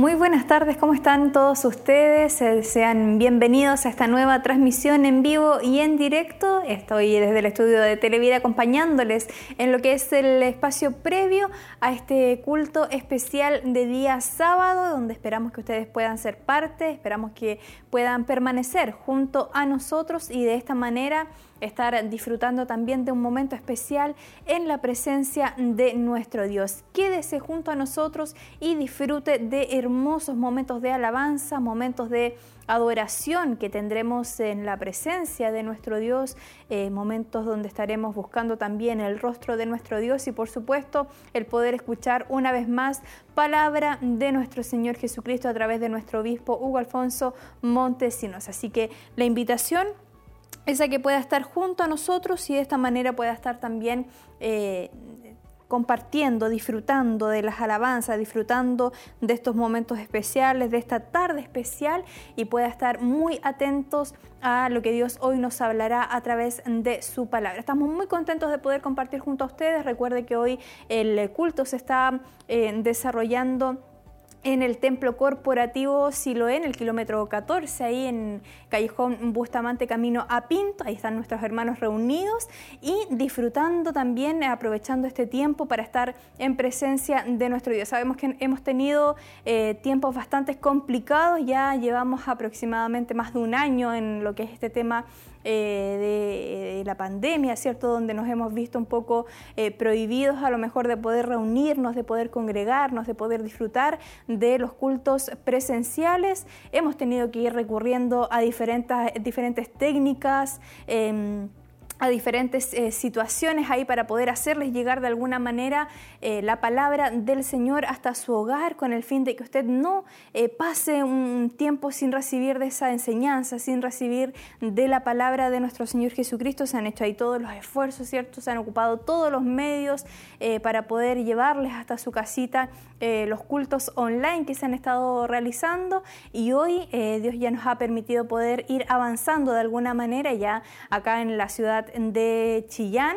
Muy buenas tardes, ¿cómo están todos ustedes? Eh, sean bienvenidos a esta nueva transmisión en vivo y en directo. Estoy desde el estudio de Televida acompañándoles en lo que es el espacio previo a este culto especial de día sábado, donde esperamos que ustedes puedan ser parte, esperamos que puedan permanecer junto a nosotros y de esta manera estar disfrutando también de un momento especial en la presencia de nuestro Dios. Quédese junto a nosotros y disfrute de hermosos momentos de alabanza, momentos de adoración que tendremos en la presencia de nuestro Dios, eh, momentos donde estaremos buscando también el rostro de nuestro Dios y por supuesto el poder escuchar una vez más palabra de nuestro Señor Jesucristo a través de nuestro obispo Hugo Alfonso Montesinos. Así que la invitación esa que pueda estar junto a nosotros y de esta manera pueda estar también eh, compartiendo, disfrutando de las alabanzas, disfrutando de estos momentos especiales, de esta tarde especial y pueda estar muy atentos a lo que Dios hoy nos hablará a través de su palabra. Estamos muy contentos de poder compartir junto a ustedes. Recuerde que hoy el culto se está eh, desarrollando en el templo corporativo Siloé, en el kilómetro 14, ahí en Callejón Bustamante, camino a Pinto. Ahí están nuestros hermanos reunidos y disfrutando también, aprovechando este tiempo para estar en presencia de nuestro Dios. Sabemos que hemos tenido eh, tiempos bastante complicados, ya llevamos aproximadamente más de un año en lo que es este tema eh, de, la pandemia, ¿cierto? Donde nos hemos visto un poco eh, prohibidos a lo mejor de poder reunirnos, de poder congregarnos, de poder disfrutar de los cultos presenciales. Hemos tenido que ir recurriendo a diferentes, diferentes técnicas. Em, a diferentes eh, situaciones ahí para poder hacerles llegar de alguna manera eh, la palabra del Señor hasta su hogar con el fin de que usted no eh, pase un tiempo sin recibir de esa enseñanza, sin recibir de la palabra de nuestro Señor Jesucristo. Se han hecho ahí todos los esfuerzos, ¿cierto? Se han ocupado todos los medios para poder llevarles hasta su casita los cultos online que se han estado realizando y hoy Dios ya nos ha permitido poder ir avanzando de alguna manera ya acá en la ciudad de Chillán.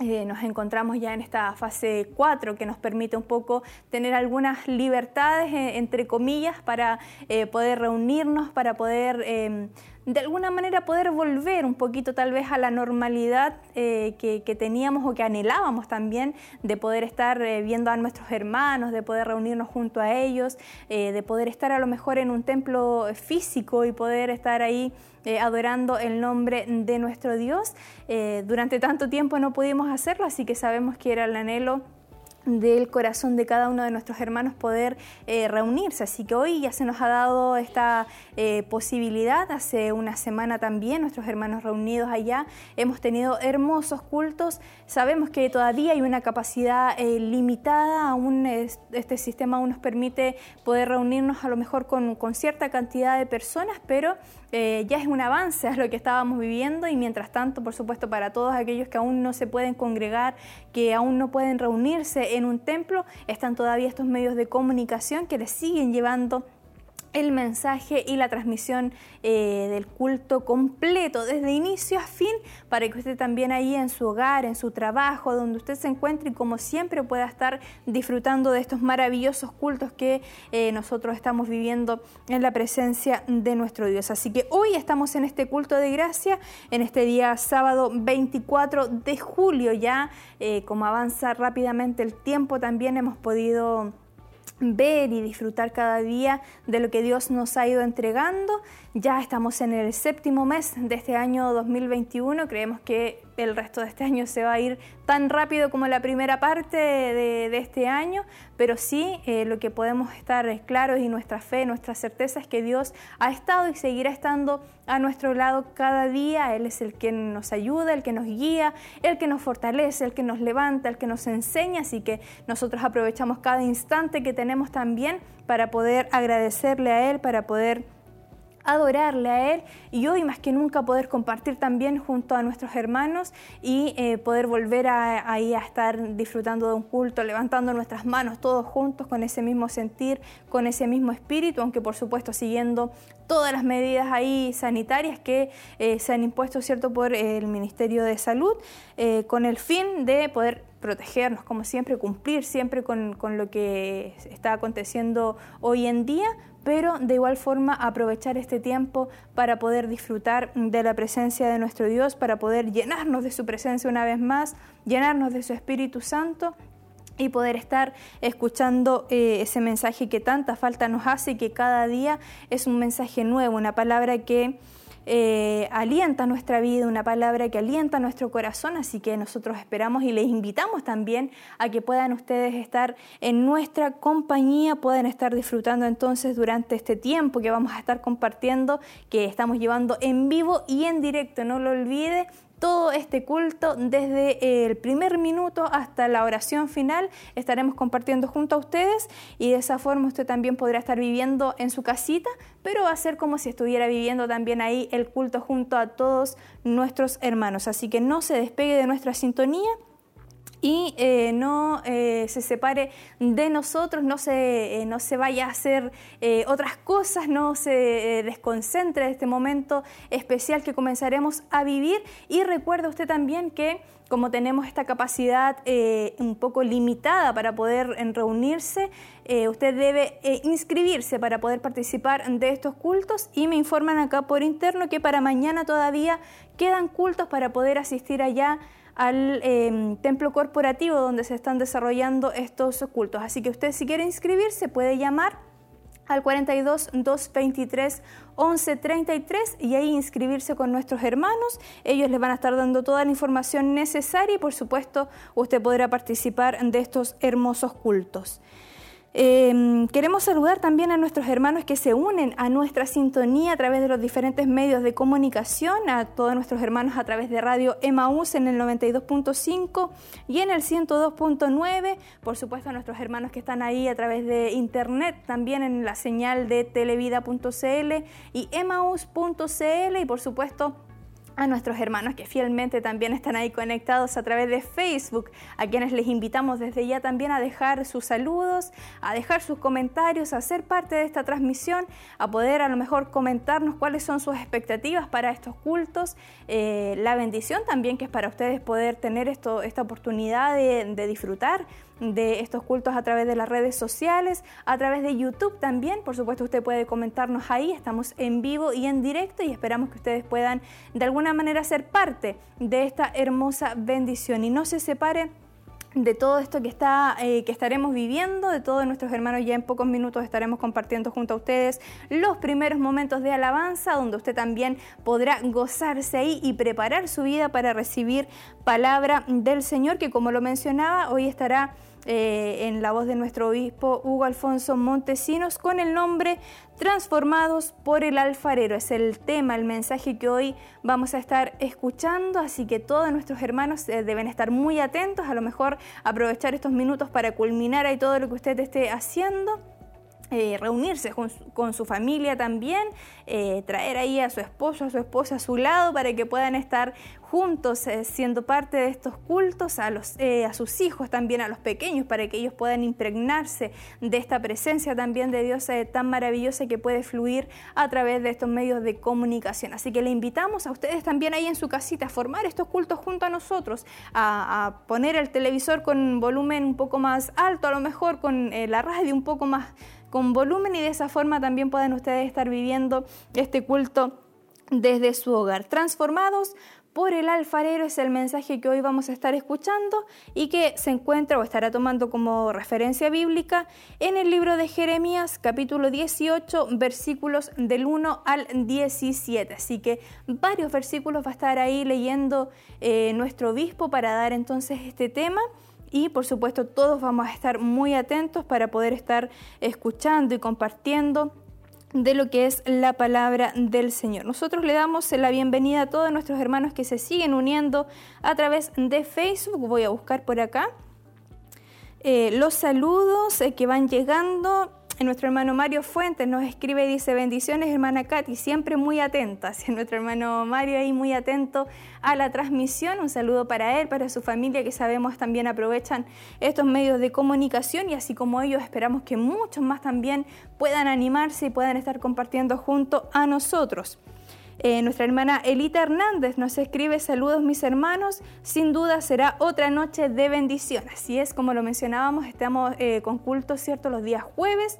Eh, nos encontramos ya en esta fase 4 que nos permite un poco tener algunas libertades, eh, entre comillas, para eh, poder reunirnos, para poder em, de alguna manera poder volver un poquito tal vez a la normalidad que, teníamos o que anhelábamos también, de poder estar viendo a nuestros hermanos, de poder reunirnos junto a ellos, de poder estar a lo mejor en un templo físico y poder estar ahí eh, adorando el nombre de nuestro Dios. Eh, durante tanto tiempo no pudimos hacerlo, así que sabemos que era el anhelo del corazón de cada uno de nuestros hermanos poder eh, reunirse. Así que hoy ya se nos ha dado esta eh, posibilidad. Hace una semana también nuestros hermanos reunidos allá hemos tenido hermosos cultos. Sabemos que todavía hay una capacidad eh, limitada, aún este sistema aún nos permite poder reunirnos a lo mejor con, con cierta cantidad de personas, pero ya es un avance a lo que estábamos viviendo y mientras tanto, por supuesto, para todos aquellos que aún no se pueden congregar, que aún no pueden reunirse, en un templo, están todavía estos medios de comunicación que les siguen llevando el mensaje y la transmisión eh, del culto completo, desde inicio a fin, para que usted también ahí en su hogar, en su trabajo, donde usted se encuentre y como siempre pueda estar disfrutando de estos maravillosos cultos que eh, nosotros estamos viviendo en la presencia de nuestro Dios. Así que hoy estamos en este culto de gracia, en este día sábado 24 de julio, ya eh, como avanza rápidamente el tiempo, también hemos podido ver y disfrutar cada día de lo que Dios nos ha ido entregando. Ya estamos en el séptimo mes de este año 2021. Creemos que el resto de este año se va a ir tan rápido como la primera parte de, este año, pero sí eh, lo que podemos estar claros y nuestra fe, nuestra certeza es que Dios ha estado y seguirá estando a nuestro lado cada día. Él es el que nos ayuda, el que nos guía, el que nos fortalece, el que nos levanta, el que nos enseña, así que nosotros aprovechamos cada instante que tenemos también para poder agradecerle a Él, para poder adorarle a Él y hoy más que nunca poder compartir también junto a nuestros hermanos y eh, poder volver a, ahí a estar disfrutando de un culto, levantando nuestras manos todos juntos con ese mismo sentir, con ese mismo espíritu, aunque por supuesto siguiendo todas las medidas ahí sanitarias que eh, se han impuesto cierto por el Ministerio de Salud, eh, con el fin de poder protegernos, como siempre, cumplir siempre con lo que está aconteciendo hoy en día, pero de igual forma aprovechar este tiempo para poder disfrutar de la presencia de nuestro Dios, para poder llenarnos de su presencia una vez más, llenarnos de su Espíritu Santo y poder estar escuchando eh, ese mensaje que tanta falta nos hace y que cada día es un mensaje nuevo, una palabra que eh, alienta nuestra vida, una palabra que alienta nuestro corazón, así que nosotros esperamos y les invitamos también a que puedan ustedes estar en nuestra compañía, puedan estar disfrutando entonces durante este tiempo que vamos a estar compartiendo, que estamos llevando en vivo y en directo, no lo olvide, todo este culto desde el primer minuto hasta la oración final estaremos compartiendo junto a ustedes y de esa forma usted también podrá estar viviendo en su casita, pero va a ser como si estuviera viviendo también ahí el culto junto a todos nuestros hermanos. Así que no se despegue de nuestra sintonía y eh, no eh, se separe de nosotros, no se, eh, no se vaya a hacer otras cosas, no se desconcentre de este momento especial que comenzaremos a vivir. Y recuerde usted también que como tenemos esta capacidad un poco limitada para poder reunirse, usted debe inscribirse para poder participar de estos cultos y me informan acá por interno que para mañana todavía quedan cultos para poder asistir allá al em, templo corporativo donde se están desarrollando estos cultos. Así que usted si quiere inscribirse puede llamar al 42 223 11 33 y ahí inscribirse con nuestros hermanos. Ellos les van a estar dando toda la información necesaria y por supuesto usted podrá participar de estos hermosos cultos. Em, queremos saludar también a nuestros hermanos que se unen a nuestra sintonía a través de los diferentes medios de comunicación, a todos nuestros hermanos a través de Radio Emaús en el 92.5 y en el 102.9, por supuesto a nuestros hermanos que están ahí a través de internet, también en la señal de televida.cl y emaús.cl y por supuesto a nuestros hermanos que fielmente también están ahí conectados a través de Facebook, a quienes les invitamos desde ya también a dejar sus saludos, a dejar sus comentarios, a ser parte de esta transmisión, a poder a lo mejor comentarnos cuáles son sus expectativas para estos cultos, eh, la bendición también que es para ustedes poder tener esto, esta oportunidad de disfrutar de estos cultos a través de las redes sociales, a través de YouTube también. Por supuesto, usted puede comentarnos ahí. Estamos en vivo y en directo y esperamos que ustedes puedan de alguna manera ser parte de esta hermosa bendición y no se separe de todo esto que, está, eh, que estaremos viviendo, de todos nuestros hermanos. Ya en pocos minutos estaremos compartiendo junto a ustedes los primeros momentos de alabanza, donde usted también podrá gozarse ahí y preparar su vida para recibir palabra del Señor, que como lo mencionaba, hoy estará eh, en la voz de nuestro obispo Hugo Alfonso Montesinos con el nombre Transformados por el alfarero. Es el tema, el mensaje que hoy vamos a estar escuchando, así que todos nuestros hermanos eh, deben estar muy atentos, a lo mejor aprovechar estos minutos para culminar ahí todo lo que usted esté haciendo eh, reunirse con su, familia también, traer ahí a su esposo, a su esposa a su lado para que puedan estar juntos eh, siendo parte de estos cultos, a, los, a sus hijos también, a los pequeños, para que ellos puedan impregnarse de esta presencia también de Dios tan maravillosa que puede fluir a través de estos medios de comunicación. Así que le invitamos a ustedes también ahí en su casita a formar estos cultos junto a nosotros, a, a poner el televisor con volumen un poco más alto, a lo mejor con la radio un poco más con volumen y de esa forma también pueden ustedes estar viviendo este culto desde su hogar. Transformados por el alfarero es el mensaje que hoy vamos a estar escuchando y que se encuentra o estará tomando como referencia bíblica en el libro de Jeremías capítulo 18 versículos del 1 al 17. Así que varios versículos va a estar ahí leyendo eh, nuestro obispo para dar entonces este tema y por supuesto todos vamos a estar muy atentos para poder estar escuchando y compartiendo de lo que es la palabra del Señor. Nosotros le damos la bienvenida a todos nuestros hermanos que se siguen uniendo a través de Facebook. Voy a buscar por acá eh, los saludos eh, que van llegando. Nuestro hermano Mario Fuentes nos escribe y dice, bendiciones hermana Katy, siempre muy atenta. nuestro hermano Mario ahí muy atento a la transmisión. Un saludo para él, para su familia, que sabemos también aprovechan estos medios de comunicación y así como ellos esperamos que muchos más también puedan animarse y puedan estar compartiendo junto a nosotros. Eh, nuestra hermana Elita Hernández nos escribe saludos mis hermanos, sin duda será otra noche de bendición. Así es, como lo mencionábamos, estamos eh, con culto, ¿cierto? Los días jueves,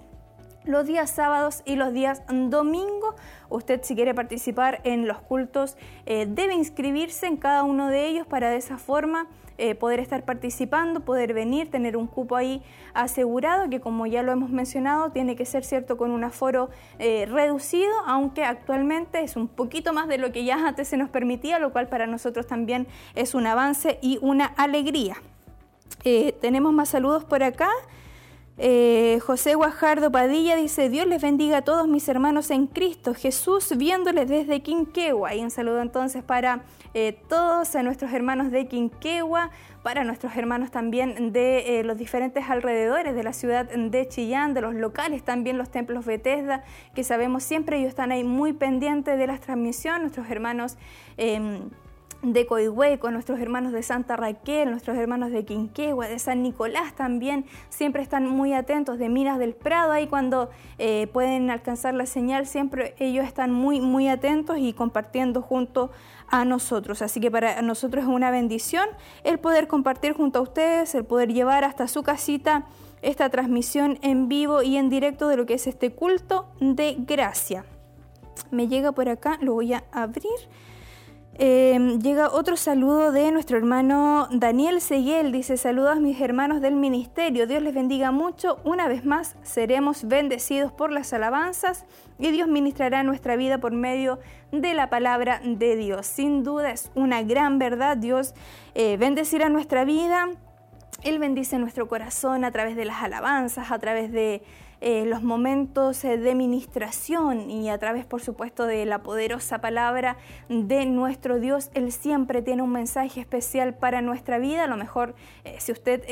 los días sábados y los días domingo. Usted si quiere participar en los cultos eh, debe inscribirse en cada uno de ellos para de esa forma eh, poder estar participando, poder venir, tener un cupo ahí asegurado, que como ya lo hemos mencionado, tiene que ser cierto con un aforo eh, reducido, aunque actualmente es un poquito más de lo que ya antes se nos permitía, lo cual para nosotros también es un avance y una alegría. tenemos más saludos por acá. Eh, José Guajardo Padilla dice, Dios les bendiga a todos mis hermanos en Cristo, Jesús viéndoles desde Quinquegua. Y un saludo entonces para eh, todos nuestros hermanos de Quinquegua, para nuestros hermanos también de eh, los diferentes alrededores de la ciudad de Chillán, de los locales también, los templos Bethesda, que sabemos siempre ellos están ahí muy pendientes de las transmisiones, nuestros hermanos em, de Coihue, con nuestros hermanos de Santa Raquel, nuestros hermanos de Quinquegua, de San Nicolás también, siempre están muy atentos, de Minas del Prado, ahí cuando eh, pueden alcanzar la señal, siempre ellos están muy, muy atentos y compartiendo junto a nosotros. Así que para nosotros es una bendición el poder compartir junto a ustedes, el poder llevar hasta su casita esta transmisión en vivo y en directo de lo que es este culto de gracia. Me llega por acá, lo voy a abrir. Em, llega otro saludo de nuestro hermano Daniel Seguel. Dice, saludos a mis hermanos del ministerio. Dios les bendiga mucho. Una vez más seremos bendecidos por las alabanzas y Dios ministrará nuestra vida por medio de la palabra de Dios. Sin duda es una gran verdad. Dios eh, bendecirá nuestra vida. Él bendice nuestro corazón a través de las alabanzas, a través de eh, los momentos eh, de ministración y a través, por supuesto, de la poderosa palabra de nuestro Dios. Él siempre tiene un mensaje especial para nuestra vida. A lo mejor eh, si usted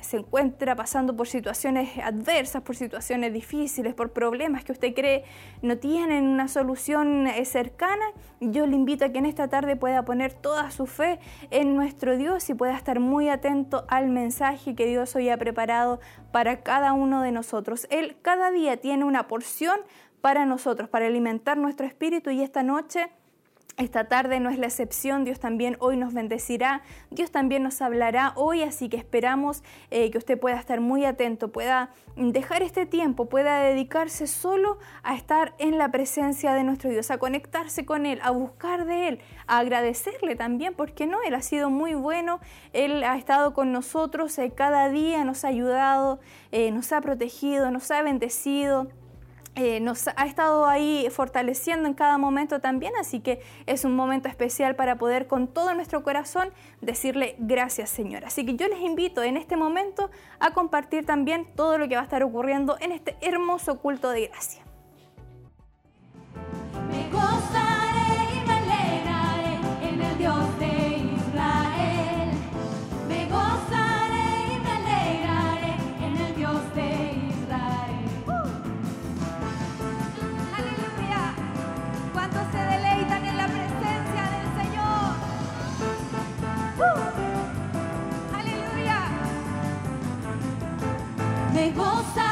se encuentra pasando por situaciones adversas, por situaciones difíciles, por problemas que usted cree no tienen una solución cercana, yo le invito a que en esta tarde pueda poner toda su fe en nuestro Dios y pueda estar muy atento al mensaje que Dios hoy ha preparado para cada uno de nosotros. Él cada día tiene una porción para nosotros, para alimentar nuestro espíritu y esta noche esta tarde no es la excepción, Dios también hoy nos bendecirá, Dios también nos hablará hoy, así que esperamos eh, que usted pueda estar muy atento, pueda dejar este tiempo, pueda dedicarse solo a estar en la presencia de nuestro Dios, a conectarse con Él, a buscar de Él, a agradecerle también, porque no, Él ha sido muy bueno, Él ha estado con nosotros eh, cada día, nos ha ayudado, eh, nos ha protegido, nos ha bendecido. Eh, nos ha estado ahí fortaleciendo en cada momento también, así que es un momento especial para poder con todo nuestro corazón decirle gracias Señor. Así que yo les invito en este momento a compartir también todo lo que va a estar ocurriendo en este hermoso culto de gracia. Me goza.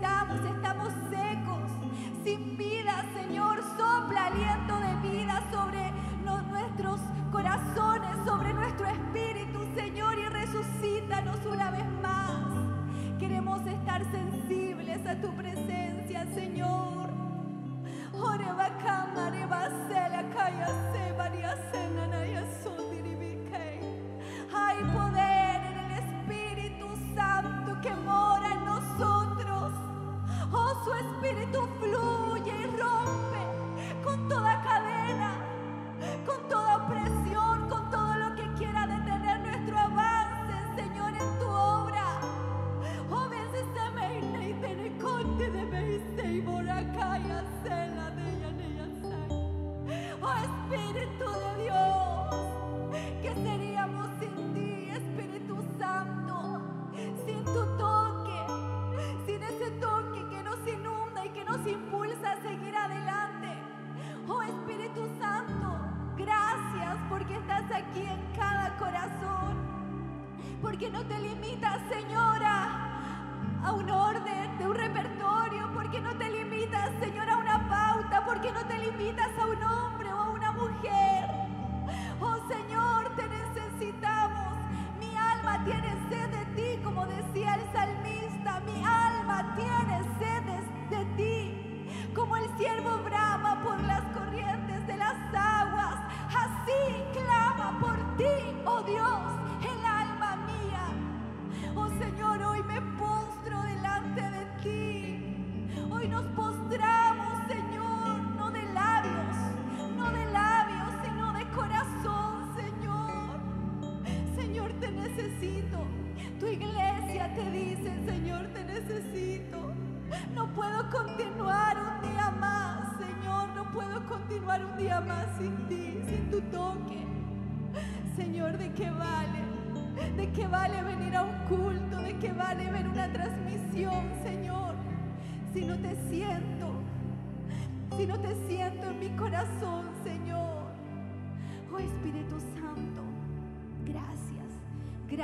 Necesitamos. Estamos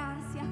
gracias.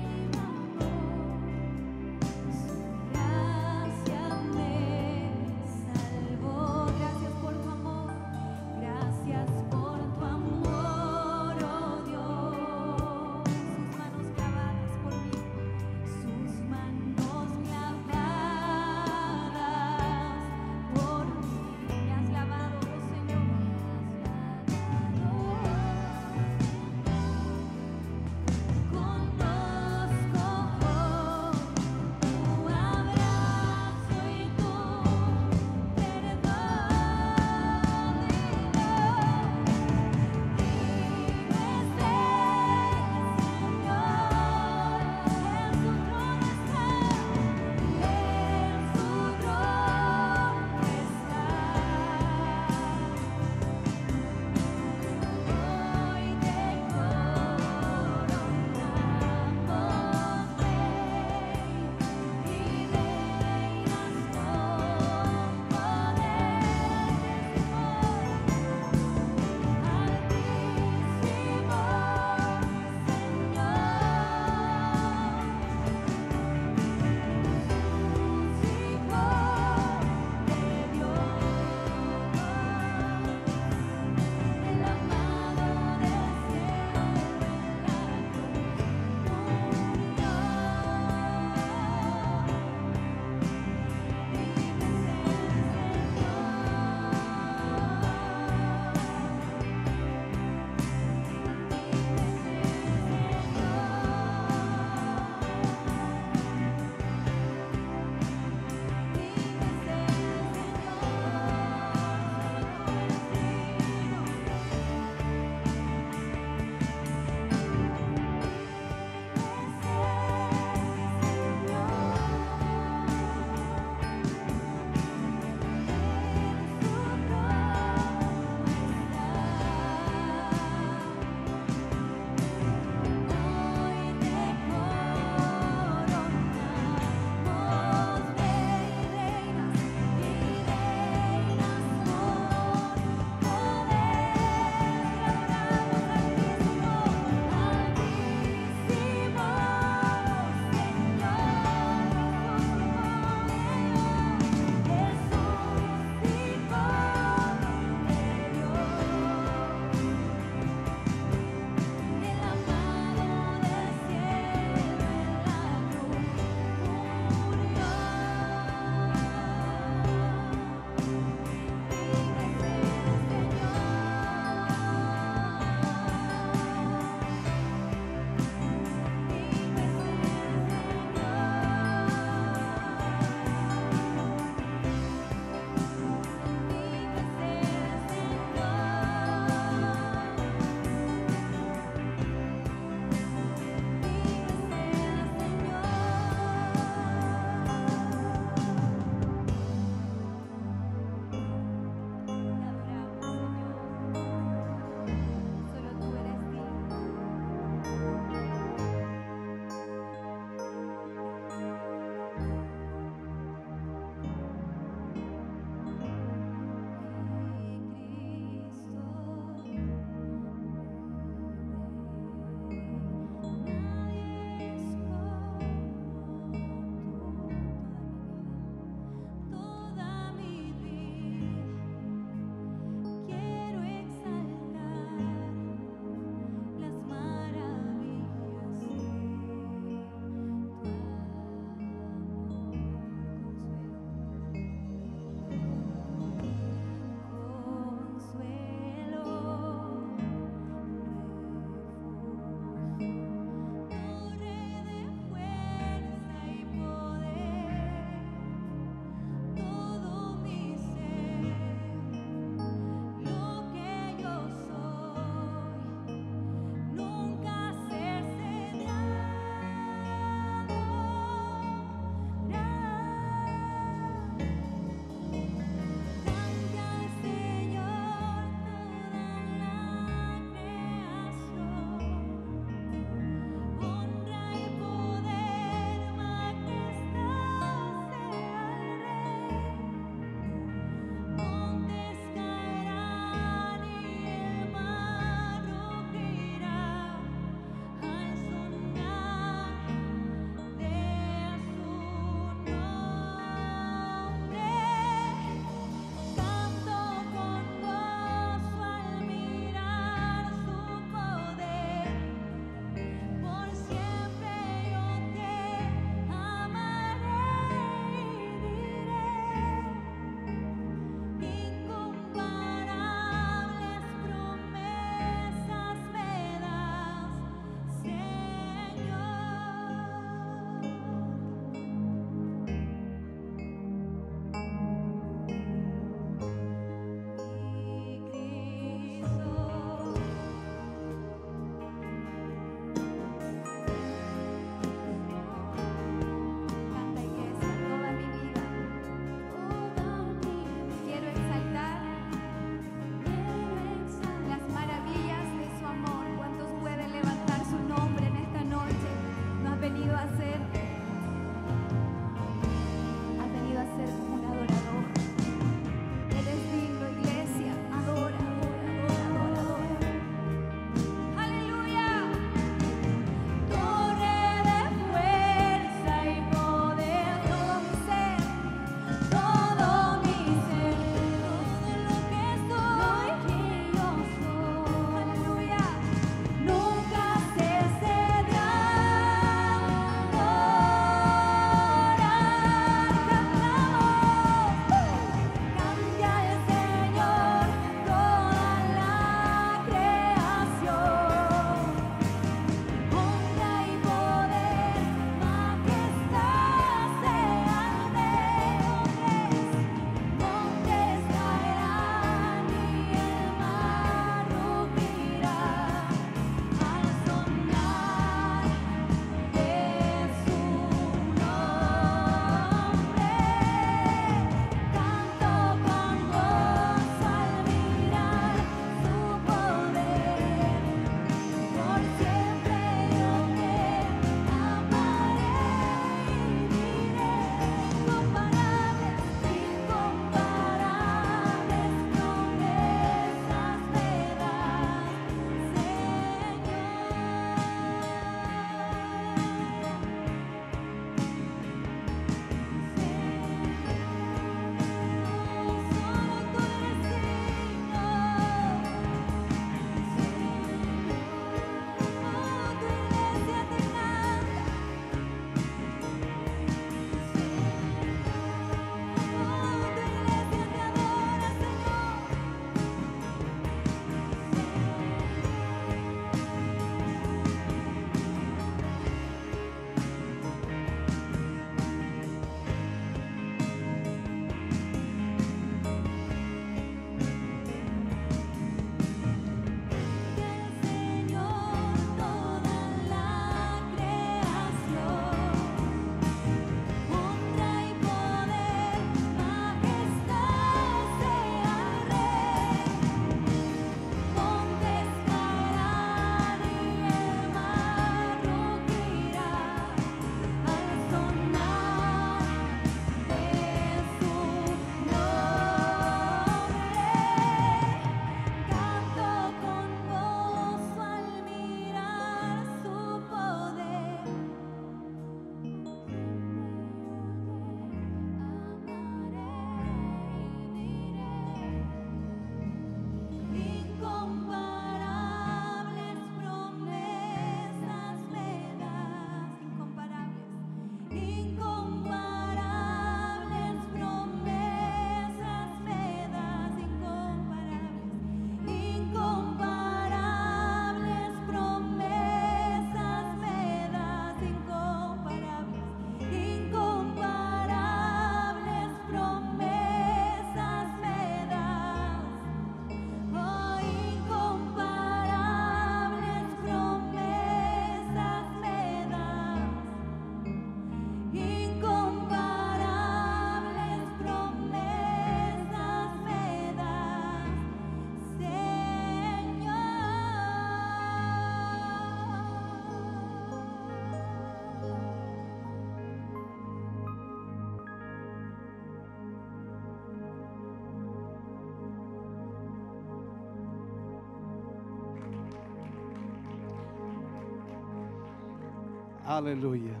Aleluya.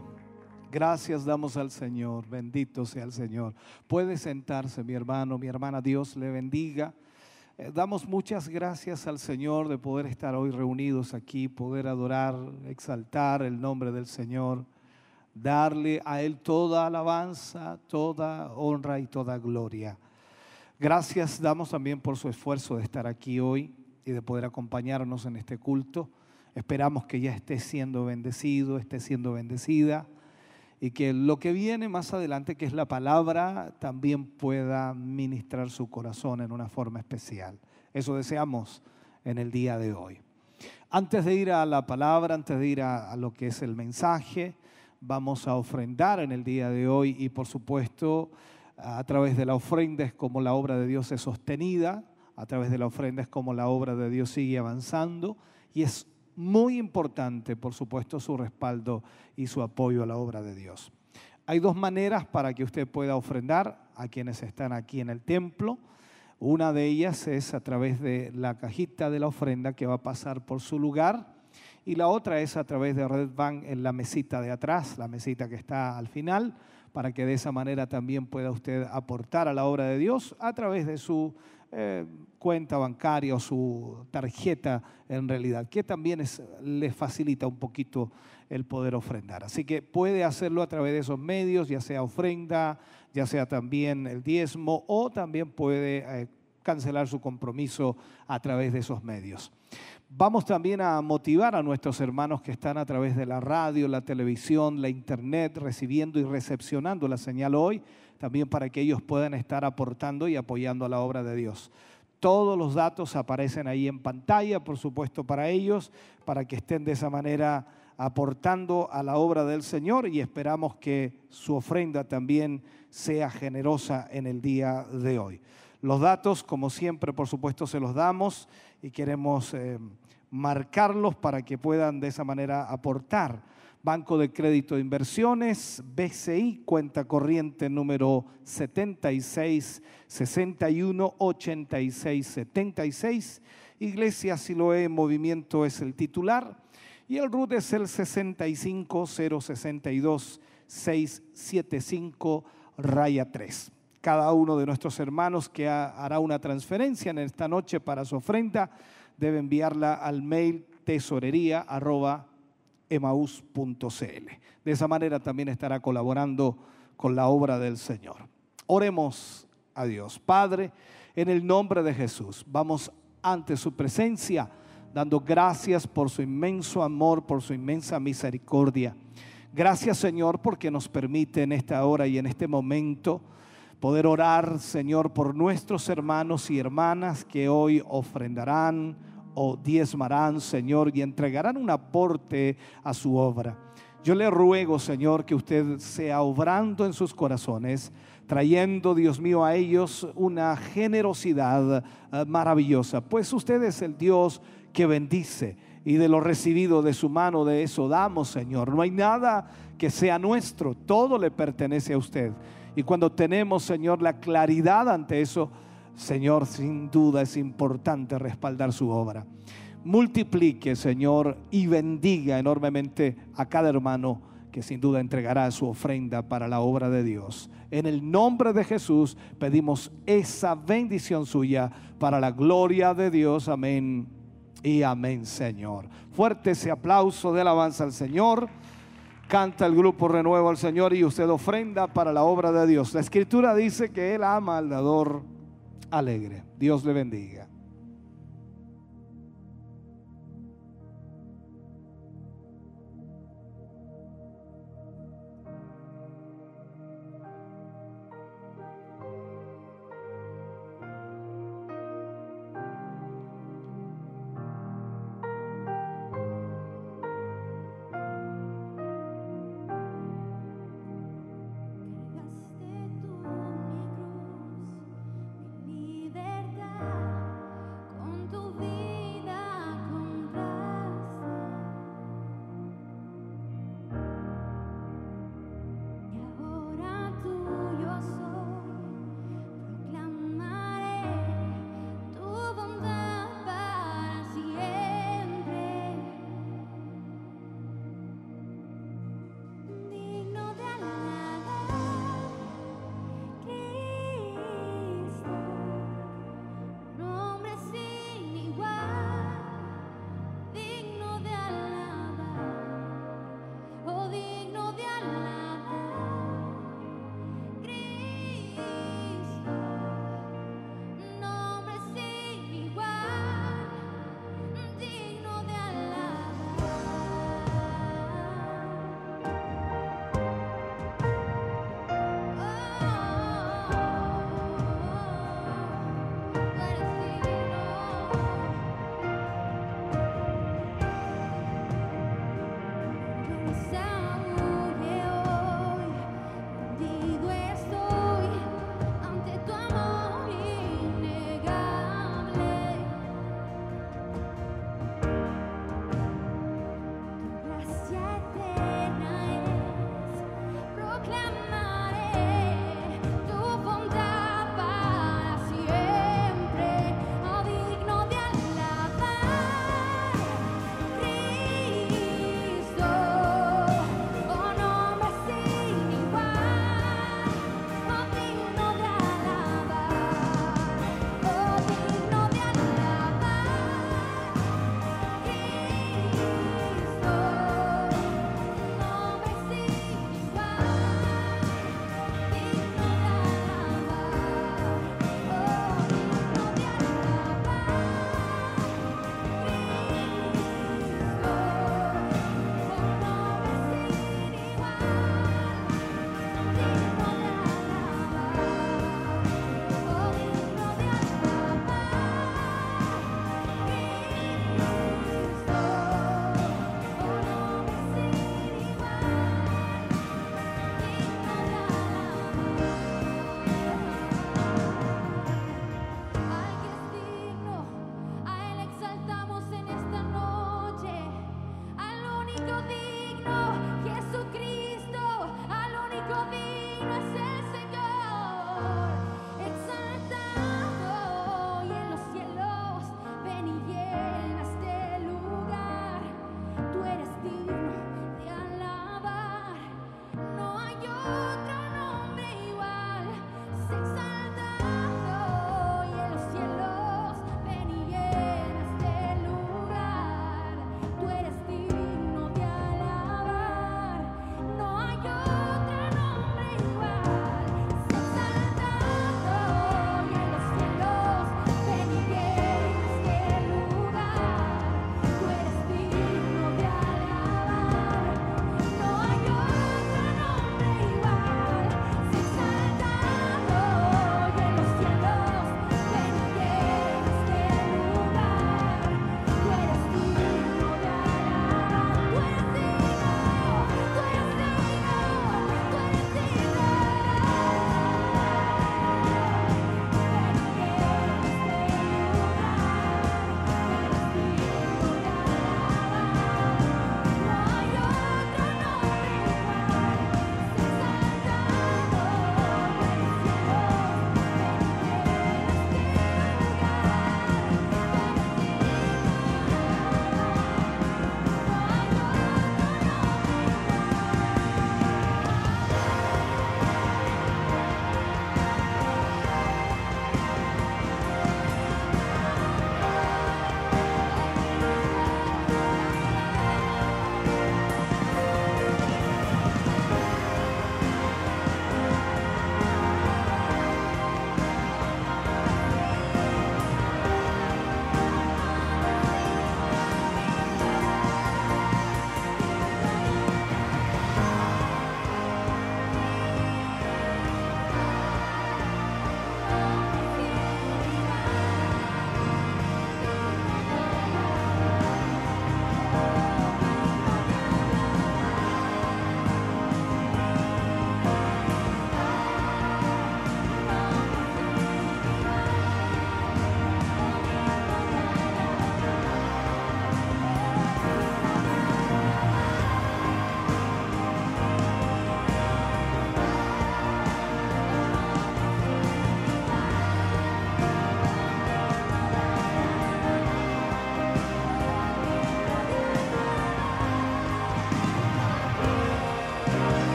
Gracias damos al Señor. Bendito sea el Señor. Puede sentarse mi hermano, mi hermana. Dios le bendiga. Eh, damos muchas gracias al Señor de poder estar hoy reunidos aquí, poder adorar, exaltar el nombre del Señor, darle a Él toda alabanza, toda honra y toda gloria. Gracias damos también por su esfuerzo de estar aquí hoy y de poder acompañarnos en este culto. Esperamos que ya esté siendo bendecido, esté siendo bendecida y que lo que viene más adelante, que es la palabra, también pueda ministrar su corazón en una forma especial. Eso deseamos en el día de hoy. Antes de ir a la palabra, antes de ir a, lo que es el mensaje, vamos a ofrendar en el día de hoy y por supuesto a través de la ofrenda es como la obra de Dios es sostenida, a través de la ofrenda es como la obra de Dios sigue avanzando y es muy importante, por supuesto, su respaldo y su apoyo a la obra de Dios. Hay dos maneras para que usted pueda ofrendar a quienes están aquí en el templo. Una de ellas es a través de la cajita de la ofrenda que va a pasar por su lugar y la otra es a través de Red Bank en la mesita de atrás, la mesita que está al final, para que de esa manera también pueda usted aportar a la obra de Dios a través de su eh, cuenta bancaria o su tarjeta en realidad, que también le facilita un poquito el poder ofrendar. Así que puede hacerlo a través de esos medios, ya sea ofrenda, ya sea también el diezmo o también puede eh, cancelar su compromiso a través de esos medios. Vamos también a motivar a nuestros hermanos que están a través de la radio, la televisión, la internet, recibiendo y recepcionando la señal hoy también para que ellos puedan estar aportando y apoyando a la obra de Dios. Todos los datos aparecen ahí en pantalla, por supuesto, para ellos, para que estén de esa manera aportando a la obra del Señor y esperamos que su ofrenda también sea generosa en el día de hoy. Los datos, como siempre, por supuesto, se los damos y queremos eh, marcarlos para que puedan de esa manera aportar Banco de Crédito de Inversiones, BCI, cuenta corriente número 76 61 86 76. Iglesia Siloé Movimiento es el titular y el RUT es el 65 062 675 raya 3. Cada uno de nuestros hermanos que hará una transferencia en esta noche para su ofrenda debe enviarla al mail tesorería arroba emaús.cl. De esa manera también estará colaborando con la obra del Señor. Oremos a Dios. Padre, en el nombre de Jesús, vamos ante su presencia dando gracias por su inmenso amor, por su inmensa misericordia. Gracias Señor porque nos permite en esta hora y en este momento poder orar, Señor, por nuestros hermanos y hermanas que hoy ofrendarán, o diezmarán, Señor, y entregarán un aporte a su obra. Yo le ruego, Señor, que usted sea obrando en sus corazones, trayendo, Dios mío, a ellos una generosidad eh, maravillosa, pues usted es el Dios que bendice y de lo recibido de su mano, de eso damos, Señor. No hay nada que sea nuestro, todo le pertenece a usted. Y cuando tenemos, Señor, la claridad ante eso, Señor, sin duda es importante respaldar su obra. Multiplique, Señor, y bendiga enormemente a cada hermano que sin duda entregará su ofrenda para la obra de Dios. En el nombre de Jesús pedimos esa bendición suya para la gloria de Dios. Amén y amén, Señor. Fuerte ese aplauso de alabanza al Señor. Canta el grupo Renuevo al Señor y usted ofrenda para la obra de Dios. La escritura dice que Él ama al dador alegre. Dios le bendiga.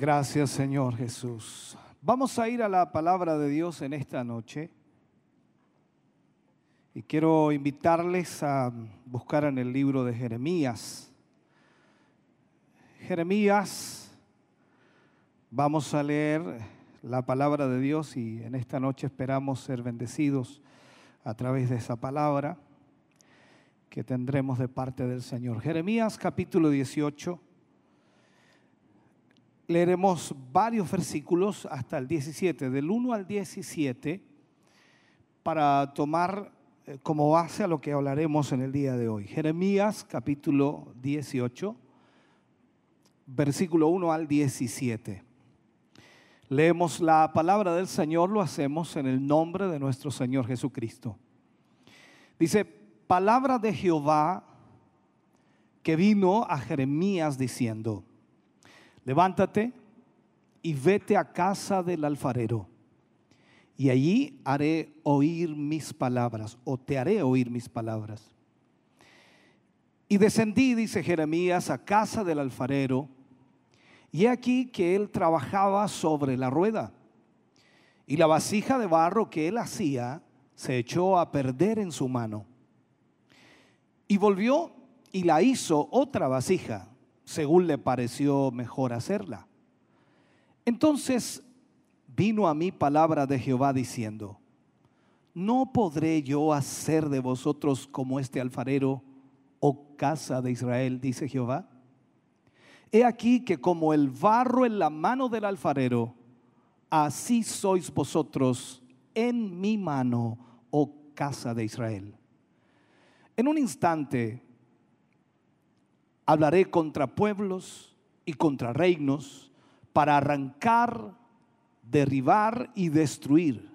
Gracias Señor Jesús. Vamos a ir a la palabra de Dios en esta noche. Y quiero invitarles a buscar en el libro de Jeremías. Jeremías, vamos a leer la palabra de Dios y en esta noche esperamos ser bendecidos a través de esa palabra que tendremos de parte del Señor. Jeremías capítulo 18 leeremos varios versículos hasta el 17, del 1 al 17, para tomar eh, como base a lo que hablaremos en el día de hoy. Jeremías capítulo 18, versículo 1 al 17. Leemos la palabra del Señor, lo hacemos en el nombre de nuestro Señor Jesucristo. Dice, palabra de Jehová que vino a Jeremías diciendo, levántate y vete a casa del alfarero, y allí haré oír mis palabras, o te haré oír mis palabras. Y descendí, dice Jeremías, a casa del alfarero, y he aquí que él trabajaba sobre la rueda, y la vasija de barro que él hacía se echó a perder en su mano. Y volvió y la hizo otra vasija según le pareció mejor hacerla. Entonces vino a mí palabra de Jehová diciendo, ¿no podré yo hacer de vosotros como este alfarero, oh casa de Israel, dice Jehová? He aquí que como el barro en la mano del alfarero, así sois vosotros en mi mano, oh casa de Israel. En un instante hablaré contra pueblos y contra reinos para arrancar, derribar y destruir.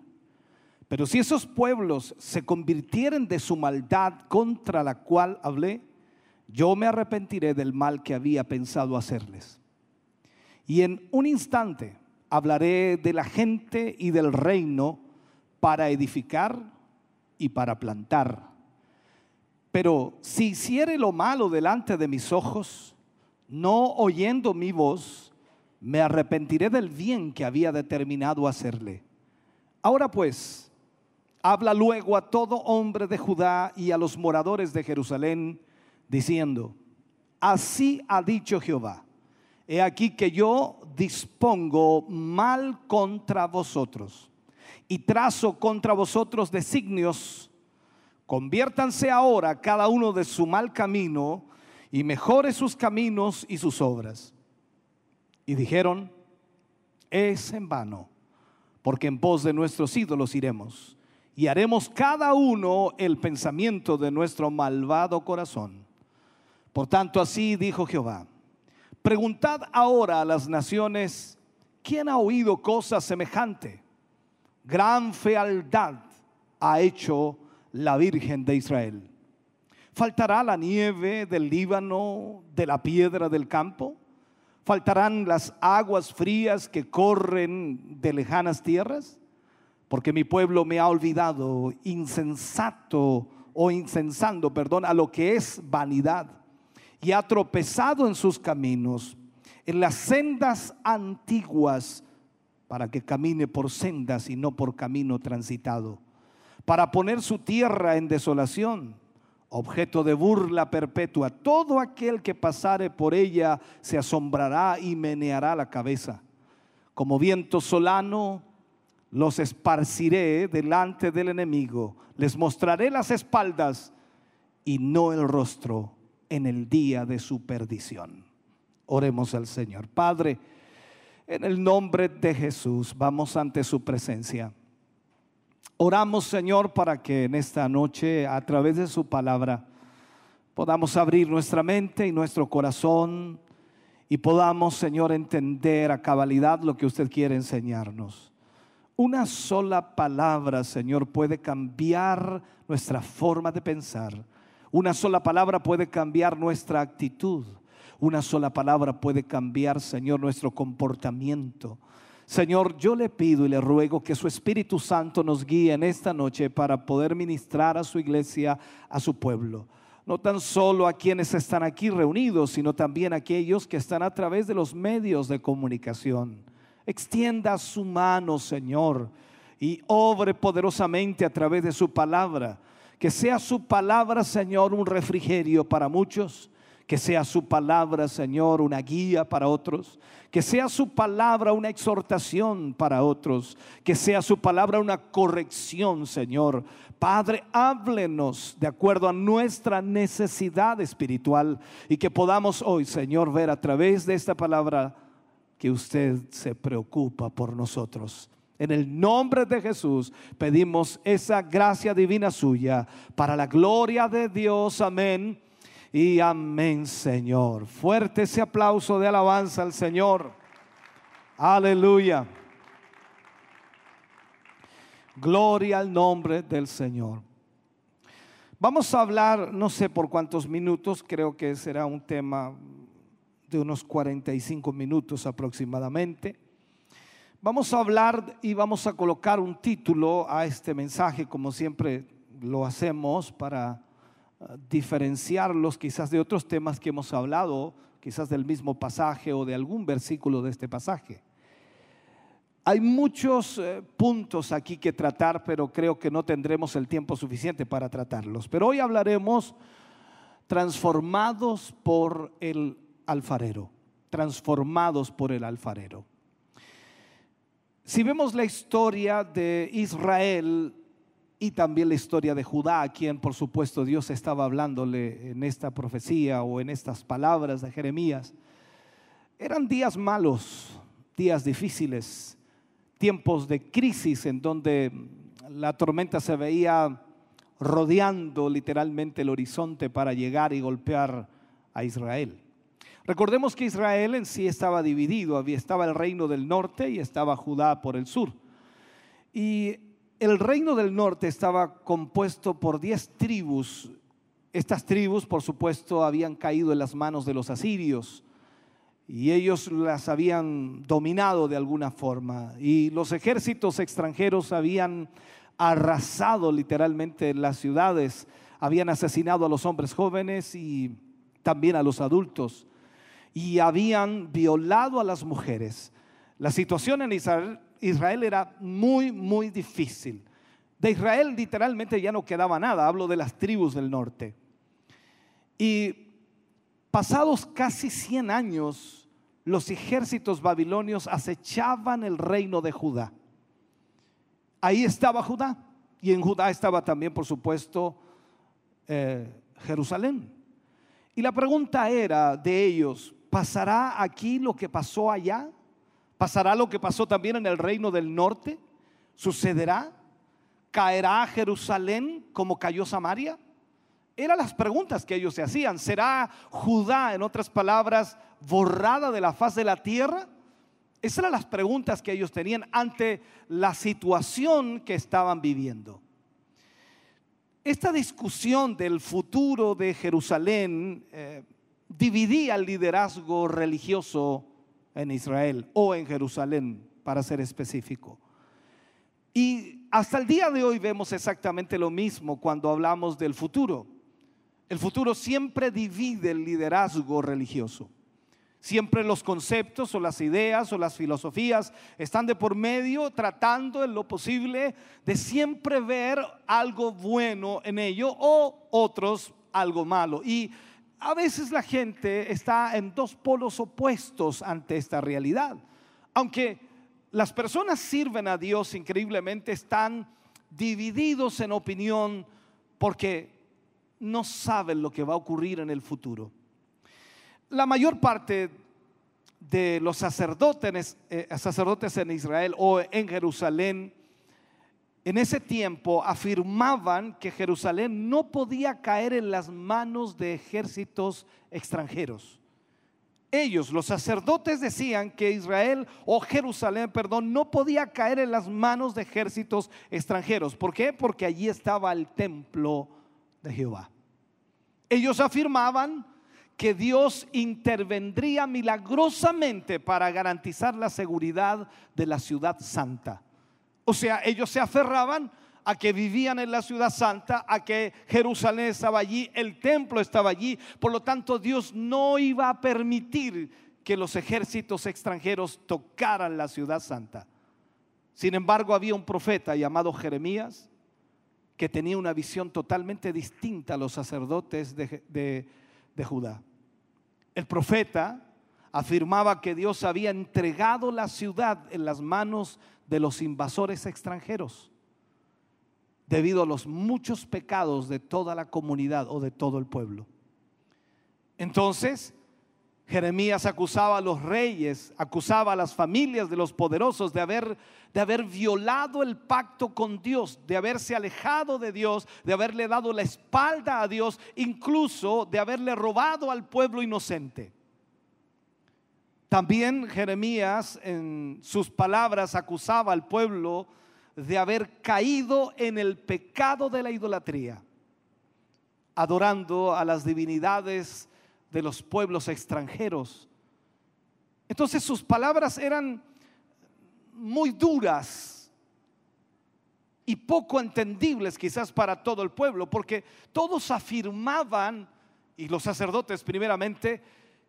Pero si esos pueblos se convirtieren de su maldad contra la cual hablé, yo me arrepentiré del mal que había pensado hacerles. Y en un instante hablaré de la gente y del reino para edificar y para plantar pero si hiciere lo malo delante de mis ojos, no oyendo mi voz, me arrepentiré del bien que había determinado hacerle. Ahora pues, habla luego a todo hombre de Judá y a los moradores de Jerusalén, diciendo, así ha dicho Jehová, he aquí que yo dispongo mal contra vosotros y trazo contra vosotros designios Conviértanse ahora cada uno de su mal camino y mejore sus caminos y sus obras. Y dijeron, es en vano, porque en pos de nuestros ídolos iremos y haremos cada uno el pensamiento de nuestro malvado corazón. Por tanto, así dijo Jehová, preguntad ahora a las naciones, ¿quién ha oído cosa semejante? Gran fealdad ha hecho la Virgen de Israel. ¿Faltará la nieve del Líbano, de la piedra del campo? ¿Faltarán las aguas frías que corren de lejanas tierras? Porque mi pueblo me ha olvidado, insensato o insensando, perdón, a lo que es vanidad y ha tropezado en sus caminos, en las sendas antiguas, para que camine por sendas y no por camino transitado para poner su tierra en desolación, objeto de burla perpetua. Todo aquel que pasare por ella se asombrará y meneará la cabeza. Como viento solano, los esparciré delante del enemigo, les mostraré las espaldas y no el rostro en el día de su perdición. Oremos al Señor. Padre, en el nombre de Jesús, vamos ante su presencia. Oramos, Señor, para que en esta noche, a través de su palabra, podamos abrir nuestra mente y nuestro corazón y podamos, Señor, entender a cabalidad lo que usted quiere enseñarnos. Una sola palabra, Señor, puede cambiar nuestra forma de pensar. Una sola palabra puede cambiar nuestra actitud. Una sola palabra puede cambiar, Señor, nuestro comportamiento. Señor, yo le pido y le ruego que su Espíritu Santo nos guíe en esta noche para poder ministrar a su iglesia, a su pueblo. no tan solo a quienes están aquí reunidos, sino también a aquellos que están a través de los medios de comunicación. Extienda su mano, Señor, y obre poderosamente a través de su palabra. Que sea su palabra, Señor, un refrigerio para muchos. Que sea su palabra, Señor, una guía para otros. Que sea su palabra una exhortación para otros. Que sea su palabra una corrección, Señor. Padre, háblenos de acuerdo a nuestra necesidad espiritual y que podamos hoy, Señor, ver a través de esta palabra que usted se preocupa por nosotros. En el nombre de Jesús pedimos esa gracia divina suya para la gloria de Dios. Amén. Y amén, Señor. Fuerte ese aplauso de alabanza al Señor. Aleluya. Gloria al nombre del Señor. Vamos a hablar, no sé por cuántos minutos, creo que será un tema de unos 45 minutos aproximadamente. Vamos a hablar y vamos a colocar un título a este mensaje, como siempre lo hacemos, para diferenciarlos quizás de otros temas que hemos hablado, quizás del mismo pasaje o de algún versículo de este pasaje. Hay muchos eh, puntos aquí que tratar, pero creo que no tendremos el tiempo suficiente para tratarlos. Pero hoy hablaremos transformados por el alfarero, transformados por el alfarero. Si vemos la historia de Israel y también la historia de Judá, a quien por supuesto Dios estaba hablándole en esta profecía o en estas palabras de Jeremías, eran días malos, días difíciles, tiempos de crisis en donde la tormenta se veía rodeando literalmente el horizonte para llegar y golpear a Israel. Recordemos que Israel en sí estaba dividido, estaba el reino del norte y estaba Judá por el sur. Y el reino del norte estaba compuesto por diez tribus. Estas tribus, por supuesto, habían caído en las manos de los asirios y ellos las habían dominado de alguna forma y los ejércitos extranjeros habían arrasado literalmente las ciudades, habían asesinado a los hombres jóvenes y también a los adultos y habían violado a las mujeres. La situación en Israel, Israel era muy, muy difícil. De Israel literalmente ya no quedaba nada, hablo de las tribus del norte. Y Pasados casi 100 años, los ejércitos babilonios acechaban el reino de Judá. Ahí estaba Judá. Y en Judá estaba también, por supuesto, eh, Jerusalén. Y la pregunta era de ellos, ¿pasará aquí lo que pasó allá? ¿Pasará lo que pasó también en el reino del norte? ¿Sucederá? ¿Caerá Jerusalén como cayó Samaria? Eran las preguntas que ellos se hacían. ¿Será Judá, en otras palabras, borrada de la faz de la tierra? Esas eran las preguntas que ellos tenían ante la situación que estaban viviendo. Esta discusión del futuro de Jerusalén eh, dividía el liderazgo religioso en Israel o en Jerusalén, para ser específico. Y hasta el día de hoy vemos exactamente lo mismo cuando hablamos del futuro. El futuro siempre divide el liderazgo religioso. Siempre los conceptos o las ideas o las filosofías están de por medio tratando en lo posible de siempre ver algo bueno en ello o otros algo malo. Y a veces la gente está en dos polos opuestos ante esta realidad. Aunque las personas sirven a Dios increíblemente, están divididos en opinión porque no saben lo que va a ocurrir en el futuro. La mayor parte de los sacerdotes, eh, sacerdotes en Israel o en Jerusalén, en ese tiempo afirmaban que Jerusalén no podía caer en las manos de ejércitos extranjeros. Ellos, los sacerdotes, decían que Israel o Jerusalén, perdón, no podía caer en las manos de ejércitos extranjeros. ¿Por qué? Porque allí estaba el templo de Jehová. Ellos afirmaban que Dios intervendría milagrosamente para garantizar la seguridad de la ciudad santa. O sea, ellos se aferraban a que vivían en la ciudad santa, a que Jerusalén estaba allí, el templo estaba allí. Por lo tanto, Dios no iba a permitir que los ejércitos extranjeros tocaran la ciudad santa. Sin embargo, había un profeta llamado Jeremías que tenía una visión totalmente distinta a los sacerdotes de, Judá. El profeta afirmaba que Dios había entregado la ciudad en las manos de los invasores extranjeros debido a los muchos pecados de toda la comunidad o de todo el pueblo. Entonces, Jeremías acusaba a los reyes, acusaba a las familias de los poderosos de haber, de haber violado el pacto con Dios, de haberse alejado de Dios, de haberle dado la espalda a Dios, incluso de haberle robado al pueblo inocente. También Jeremías en sus palabras acusaba al pueblo de haber caído en el pecado de la idolatría, adorando a las divinidades de los pueblos extranjeros. Entonces sus palabras eran muy duras y poco entendibles quizás para todo el pueblo, porque todos afirmaban, y los sacerdotes primeramente,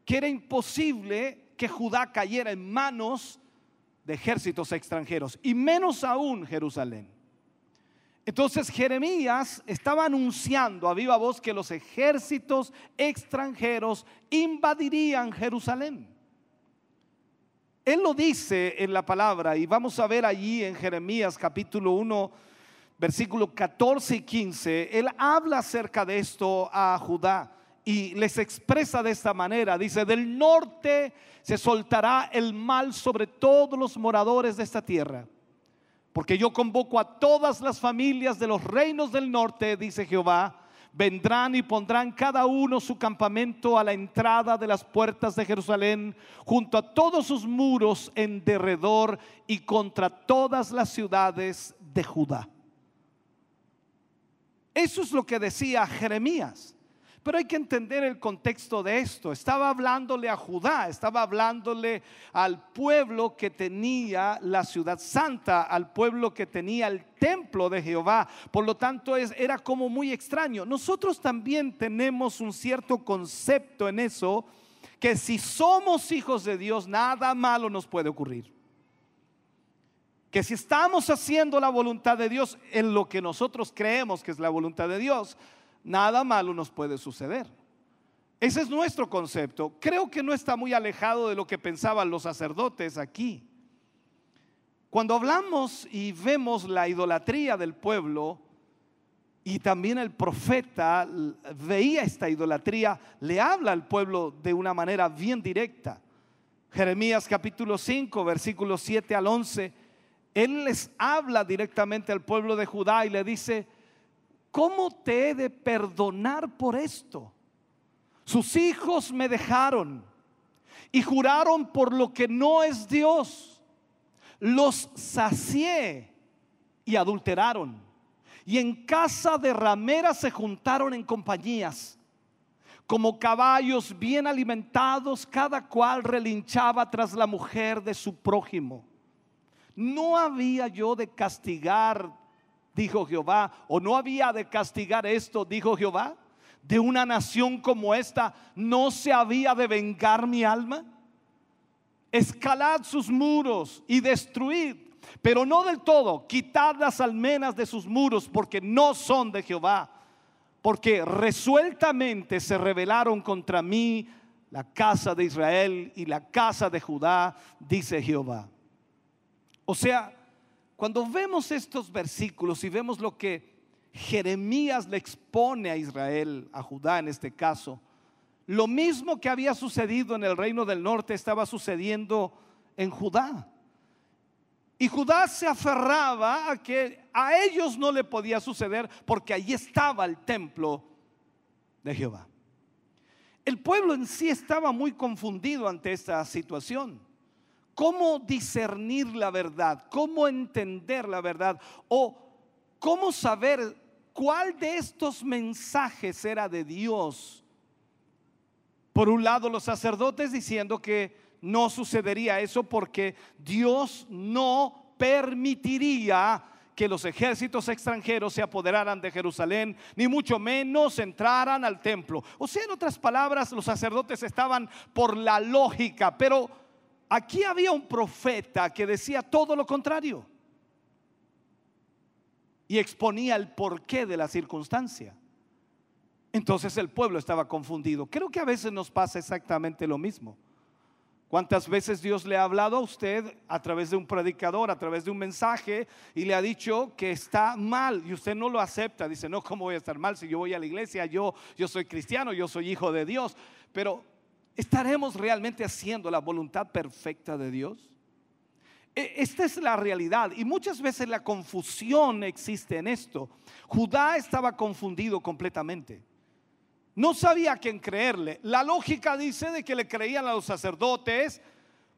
que era imposible que Judá cayera en manos de ejércitos extranjeros, y menos aún Jerusalén. Entonces Jeremías estaba anunciando a viva voz que los ejércitos extranjeros invadirían Jerusalén. Él lo dice en la palabra y vamos a ver allí en Jeremías capítulo 1, versículo 14 y 15. Él habla acerca de esto a Judá y les expresa de esta manera. Dice, del norte se soltará el mal sobre todos los moradores de esta tierra porque yo convoco a todas las familias de los reinos del norte, dice Jehová, vendrán y pondrán cada uno su campamento a la entrada de las puertas de Jerusalén, junto a todos sus muros en derredor y contra todas las ciudades de Judá. Eso es lo que decía Jeremías. Pero hay que entender el contexto de esto. Estaba hablándole a Judá, estaba hablándole al pueblo que tenía la ciudad santa, al pueblo que tenía el templo de Jehová. Por lo tanto, es, era como muy extraño. Nosotros también tenemos un cierto concepto en eso, que si somos hijos de Dios, nada malo nos puede ocurrir. Que si estamos haciendo la voluntad de Dios en lo que nosotros creemos que es la voluntad de Dios, nada malo nos puede suceder. Ese es nuestro concepto. Creo que no está muy alejado de lo que pensaban los sacerdotes aquí. Cuando hablamos y vemos la idolatría del pueblo, y también el profeta veía esta idolatría, le habla al pueblo de una manera bien directa. Jeremías capítulo 5, versículos 7 al 11, él les habla directamente al pueblo de Judá y le dice, ¿cómo te he de perdonar por esto? Sus hijos me dejaron y juraron por lo que no es Dios. Los sacié y adulteraron. Y en casa de rameras se juntaron en compañías. Como caballos bien alimentados, cada cual relinchaba tras la mujer de su prójimo. No había yo de castigar dijo Jehová, o no había de castigar esto, dijo Jehová, de una nación como esta, no se había de vengar mi alma. Escalad sus muros y destruid, pero no del todo, quitad las almenas de sus muros, porque no son de Jehová, porque resueltamente se rebelaron contra mí la casa de Israel y la casa de Judá, dice Jehová. O sea, cuando vemos estos versículos y vemos lo que Jeremías le expone a Israel, a Judá en este caso, lo mismo que había sucedido en el reino del norte estaba sucediendo en Judá. Y Judá se aferraba a que a ellos no le podía suceder porque allí estaba el templo de Jehová. El pueblo en sí estaba muy confundido ante esta situación cómo discernir la verdad, cómo entender la verdad o cómo saber cuál de estos mensajes era de Dios. Por un lado, los sacerdotes diciendo que no sucedería eso porque Dios no permitiría que los ejércitos extranjeros se apoderaran de Jerusalén, ni mucho menos entraran al templo. O sea, en otras palabras, los sacerdotes estaban por la lógica, pero aquí había un profeta que decía todo lo contrario y exponía el porqué de la circunstancia. Entonces el pueblo estaba confundido. Creo que a veces nos pasa exactamente lo mismo. ¿Cuántas veces Dios le ha hablado a usted a través de un predicador, a través de un mensaje y le ha dicho que está mal y usted no lo acepta? Dice, no, ¿cómo voy a estar mal si yo voy a la iglesia? Yo, yo soy cristiano, yo soy hijo de Dios. Pero ¿estaremos realmente haciendo la voluntad perfecta de Dios? E, esta es la realidad y muchas veces la confusión existe en esto. Judá estaba confundido completamente. No sabía a quién creerle. La lógica dice de que le creían a los sacerdotes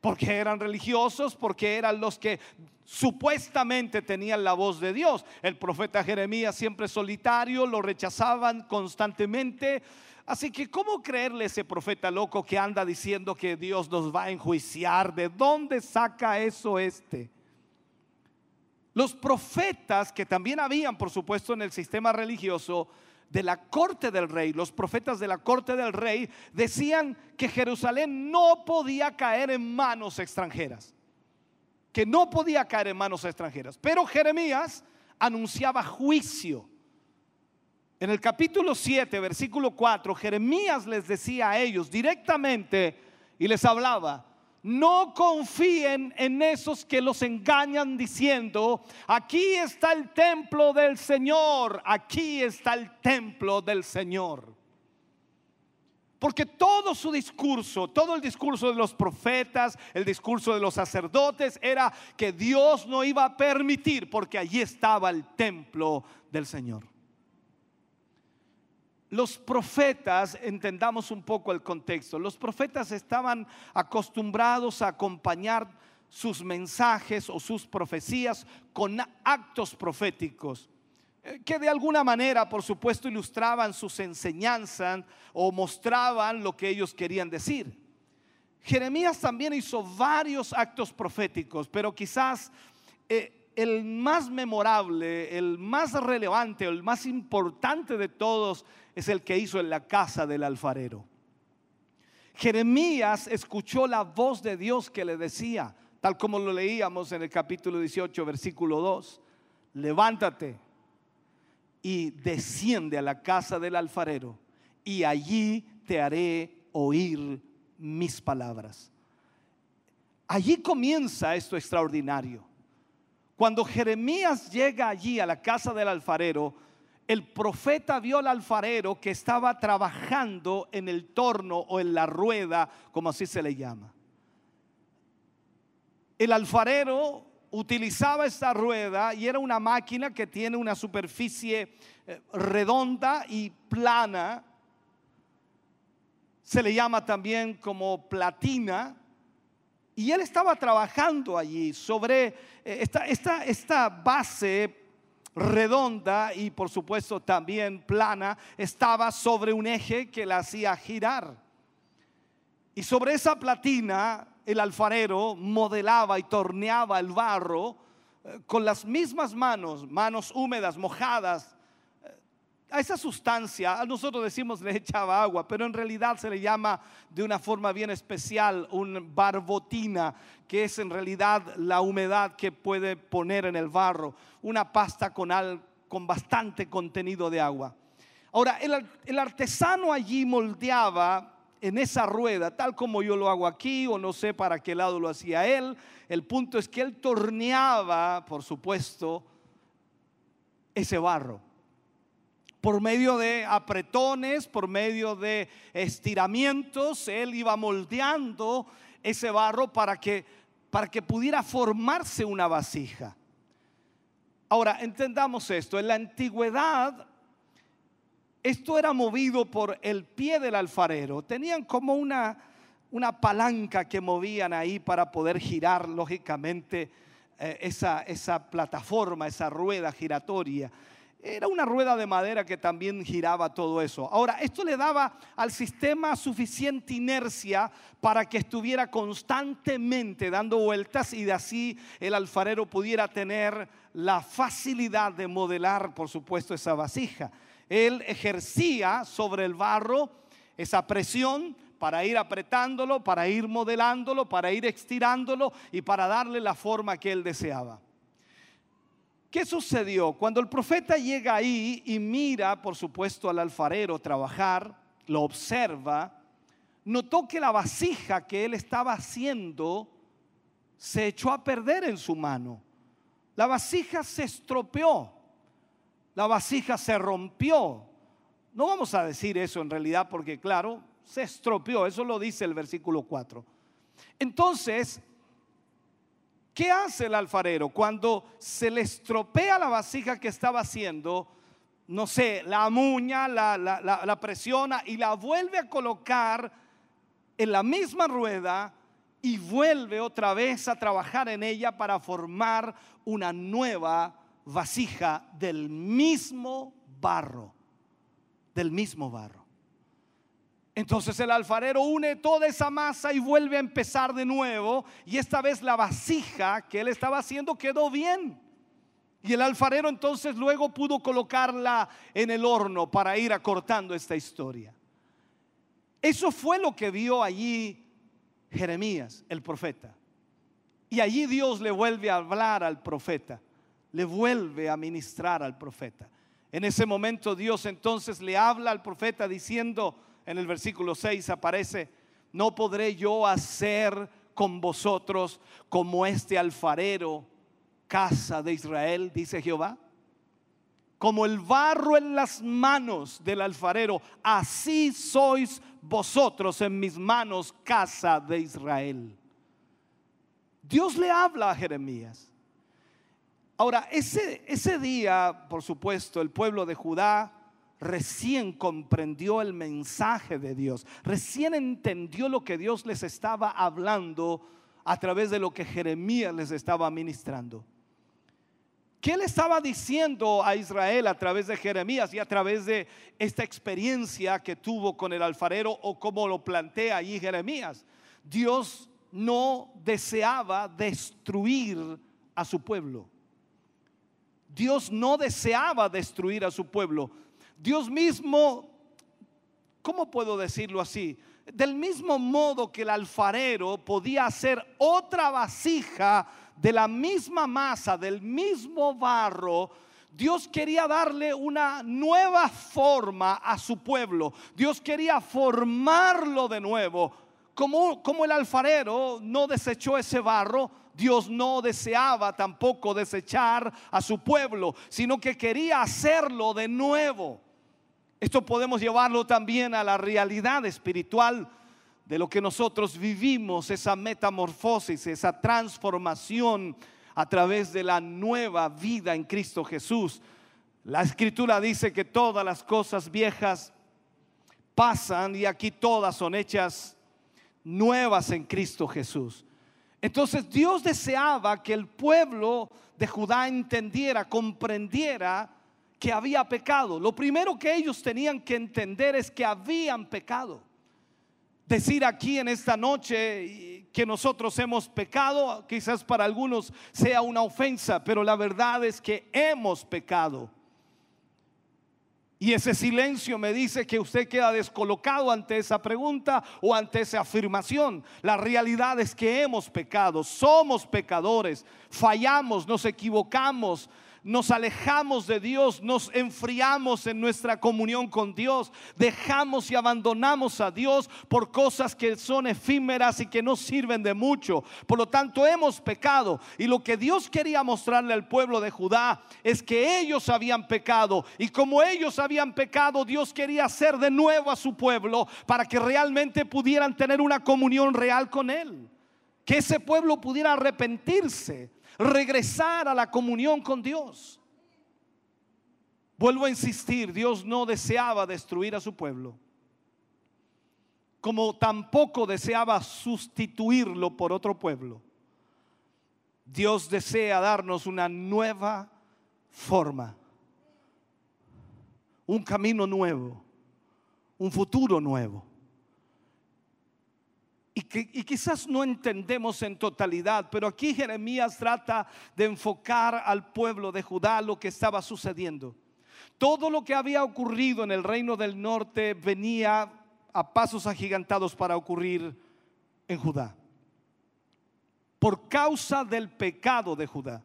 porque eran religiosos, porque eran los que supuestamente tenían la voz de Dios. El profeta Jeremías siempre solitario, lo rechazaban constantemente. Así que, ¿cómo creerle a ese profeta loco que anda diciendo que Dios nos va a enjuiciar? ¿De dónde saca eso este? Los profetas que también habían, por supuesto, en el sistema religioso, de la corte del rey, los profetas de la corte del rey, decían que Jerusalén no podía caer en manos extranjeras, que no podía caer en manos extranjeras. Pero Jeremías anunciaba juicio. En el capítulo 7, versículo 4, Jeremías les decía a ellos directamente y les hablaba, no confíen en esos que los engañan diciendo, aquí está el templo del Señor, aquí está el templo del Señor. Porque todo su discurso, todo el discurso de los profetas, el discurso de los sacerdotes era que Dios no iba a permitir porque allí estaba el templo del Señor los profetas, entendamos un poco el contexto, los profetas estaban acostumbrados a acompañar sus mensajes o sus profecías con actos proféticos eh, que de alguna manera, por supuesto, ilustraban sus enseñanzas o mostraban lo que ellos querían decir. Jeremías también hizo varios actos proféticos, pero quizás eh, el más memorable, el más relevante, el más importante de todos es el que hizo en la casa del alfarero. Jeremías escuchó la voz de Dios que le decía, tal como lo leíamos en el capítulo 18, versículo 2, levántate y desciende a la casa del alfarero y allí te haré oír mis palabras. Allí comienza esto extraordinario. Cuando Jeremías llega allí a la casa del alfarero, el profeta vio al alfarero que estaba trabajando en el torno o en la rueda, como así se le llama. El alfarero utilizaba esta rueda y era una máquina que tiene una superficie eh, redonda y plana. Se le llama también como platina y él estaba trabajando allí sobre eh, esta, base redonda y por supuesto también plana, estaba sobre un eje que la hacía girar. Y sobre esa platina el alfarero modelaba y torneaba el barro eh, con las mismas manos, manos húmedas, mojadas, a esa sustancia, nosotros decimos le echaba agua, pero en realidad se le llama de una forma bien especial un barbotina, que es en realidad la humedad que puede poner en el barro, una pasta con, con bastante contenido de agua. Ahora, el, el artesano allí moldeaba en esa rueda, tal como yo lo hago aquí, o no sé para qué lado lo hacía él. El punto es que él torneaba, por supuesto, ese barro por medio de apretones, por medio de estiramientos, él iba moldeando ese barro para que, para que pudiera formarse una vasija. Ahora, entendamos esto, en la antigüedad esto era movido por el pie del alfarero, tenían como una, una palanca que movían ahí para poder girar lógicamente eh, esa, esa plataforma, esa rueda giratoria. Era una rueda de madera que también giraba todo eso. Ahora, esto le daba al sistema suficiente inercia para que estuviera constantemente dando vueltas y de así el alfarero pudiera tener la facilidad de modelar, por supuesto, esa vasija. Él ejercía sobre el barro esa presión para ir apretándolo, para ir modelándolo, para ir estirándolo y para darle la forma que él deseaba. ¿Qué sucedió? Cuando el profeta llega ahí y mira, por supuesto, al alfarero trabajar, lo observa, notó que la vasija que él estaba haciendo se echó a perder en su mano. La vasija se estropeó, la vasija se rompió. No vamos a decir eso en realidad porque, claro, se estropeó, eso lo dice el versículo 4. Entonces, ¿Qué hace el alfarero cuando se le estropea la vasija que estaba haciendo? No sé, la amuña, la, presiona y la vuelve a colocar en la misma rueda y vuelve otra vez a trabajar en ella para formar una nueva vasija del mismo barro, del mismo barro. Entonces el alfarero une toda esa masa y vuelve a empezar de nuevo. Y esta vez la vasija que él estaba haciendo quedó bien. Y el alfarero entonces luego pudo colocarla en el horno para ir acortando esta historia. Eso fue lo que vio allí Jeremías, el profeta. Y allí Dios le vuelve a hablar al profeta, le vuelve a ministrar al profeta. En ese momento Dios entonces le habla al profeta diciendo, en el versículo 6 aparece, no podré yo hacer con vosotros como este alfarero, casa de Israel, dice Jehová. Como el barro en las manos del alfarero, así sois vosotros en mis manos, casa de Israel. Dios le habla a Jeremías. Ahora, ese, ese día, por supuesto, el pueblo de Judá recién comprendió el mensaje de Dios, recién entendió lo que Dios les estaba hablando a través de lo que Jeremías les estaba ministrando. ¿Qué le estaba diciendo a Israel a través de Jeremías y a través de esta experiencia que tuvo con el alfarero o como lo plantea allí Jeremías? Dios no deseaba destruir a su pueblo. Dios no deseaba destruir a su pueblo. Dios mismo, ¿cómo puedo decirlo así? Del mismo modo que el alfarero podía hacer otra vasija de la misma masa, del mismo barro, Dios quería darle una nueva forma a su pueblo. Dios quería formarlo de nuevo. Como, como el alfarero no desechó ese barro, Dios no deseaba tampoco desechar a su pueblo, sino que quería hacerlo de nuevo. Esto podemos llevarlo también a la realidad espiritual de lo que nosotros vivimos, esa metamorfosis, esa transformación a través de la nueva vida en Cristo Jesús. La escritura dice que todas las cosas viejas pasan y aquí todas son hechas nuevas en Cristo Jesús. Entonces Dios deseaba que el pueblo de Judá entendiera, comprendiera que había pecado. Lo primero que ellos tenían que entender es que habían pecado. Decir aquí en esta noche que nosotros hemos pecado, quizás para algunos sea una ofensa, pero la verdad es que hemos pecado. Y ese silencio me dice que usted queda descolocado ante esa pregunta o ante esa afirmación. La realidad es que hemos pecado, somos pecadores, fallamos, nos equivocamos, nos alejamos de Dios, nos enfriamos en nuestra comunión con Dios, dejamos y abandonamos a Dios por cosas que son efímeras y que no sirven de mucho. Por lo tanto, hemos pecado. Y lo que Dios quería mostrarle al pueblo de Judá es que ellos habían pecado. Y como ellos habían pecado, Dios quería hacer de nuevo a su pueblo para que realmente pudieran tener una comunión real con Él. Que ese pueblo pudiera arrepentirse regresar a la comunión con Dios. Vuelvo a insistir, Dios no deseaba destruir a su pueblo, como tampoco deseaba sustituirlo por otro pueblo. Dios desea darnos una nueva forma, un camino nuevo, un futuro nuevo. Y, quizás no entendemos en totalidad, pero aquí Jeremías trata de enfocar al pueblo de Judá lo que estaba sucediendo. Todo lo que había ocurrido en el reino del norte venía a pasos agigantados para ocurrir en Judá. Por causa del pecado de Judá.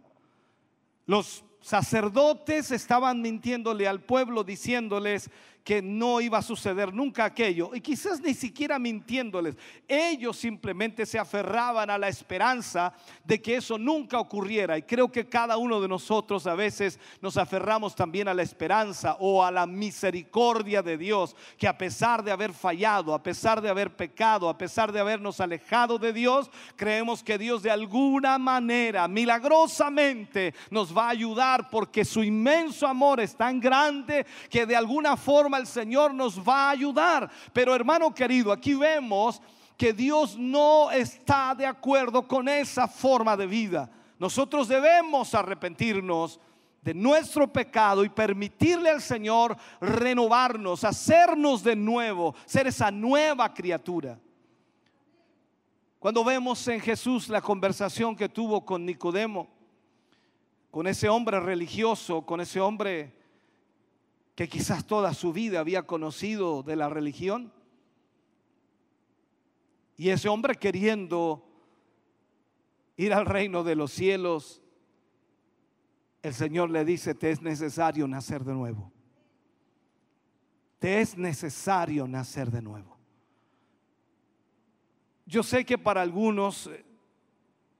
Los sacerdotes estaban mintiéndole al pueblo diciéndoles que no iba a suceder nunca aquello. Y quizás ni siquiera mintiéndoles. Ellos simplemente se aferraban a la esperanza de que eso nunca ocurriera. Y creo que cada uno de nosotros a veces nos aferramos también a la esperanza o a la misericordia de Dios. Que a pesar de haber fallado, a pesar de haber pecado, a pesar de habernos alejado de Dios, creemos que Dios de alguna manera, milagrosamente, nos va a ayudar porque su inmenso amor es tan grande que de alguna forma el Señor nos va a ayudar. Pero hermano querido, aquí vemos que Dios no está de acuerdo con esa forma de vida. Nosotros debemos arrepentirnos de nuestro pecado y permitirle al Señor renovarnos, hacernos de nuevo, ser esa nueva criatura. Cuando vemos en Jesús la conversación que tuvo con Nicodemo, con ese hombre religioso, con ese hombre que quizás toda su vida había conocido de la religión. Y ese hombre queriendo ir al reino de los cielos, el Señor le dice, te es necesario nacer de nuevo. Te es necesario nacer de nuevo. Yo sé que para algunos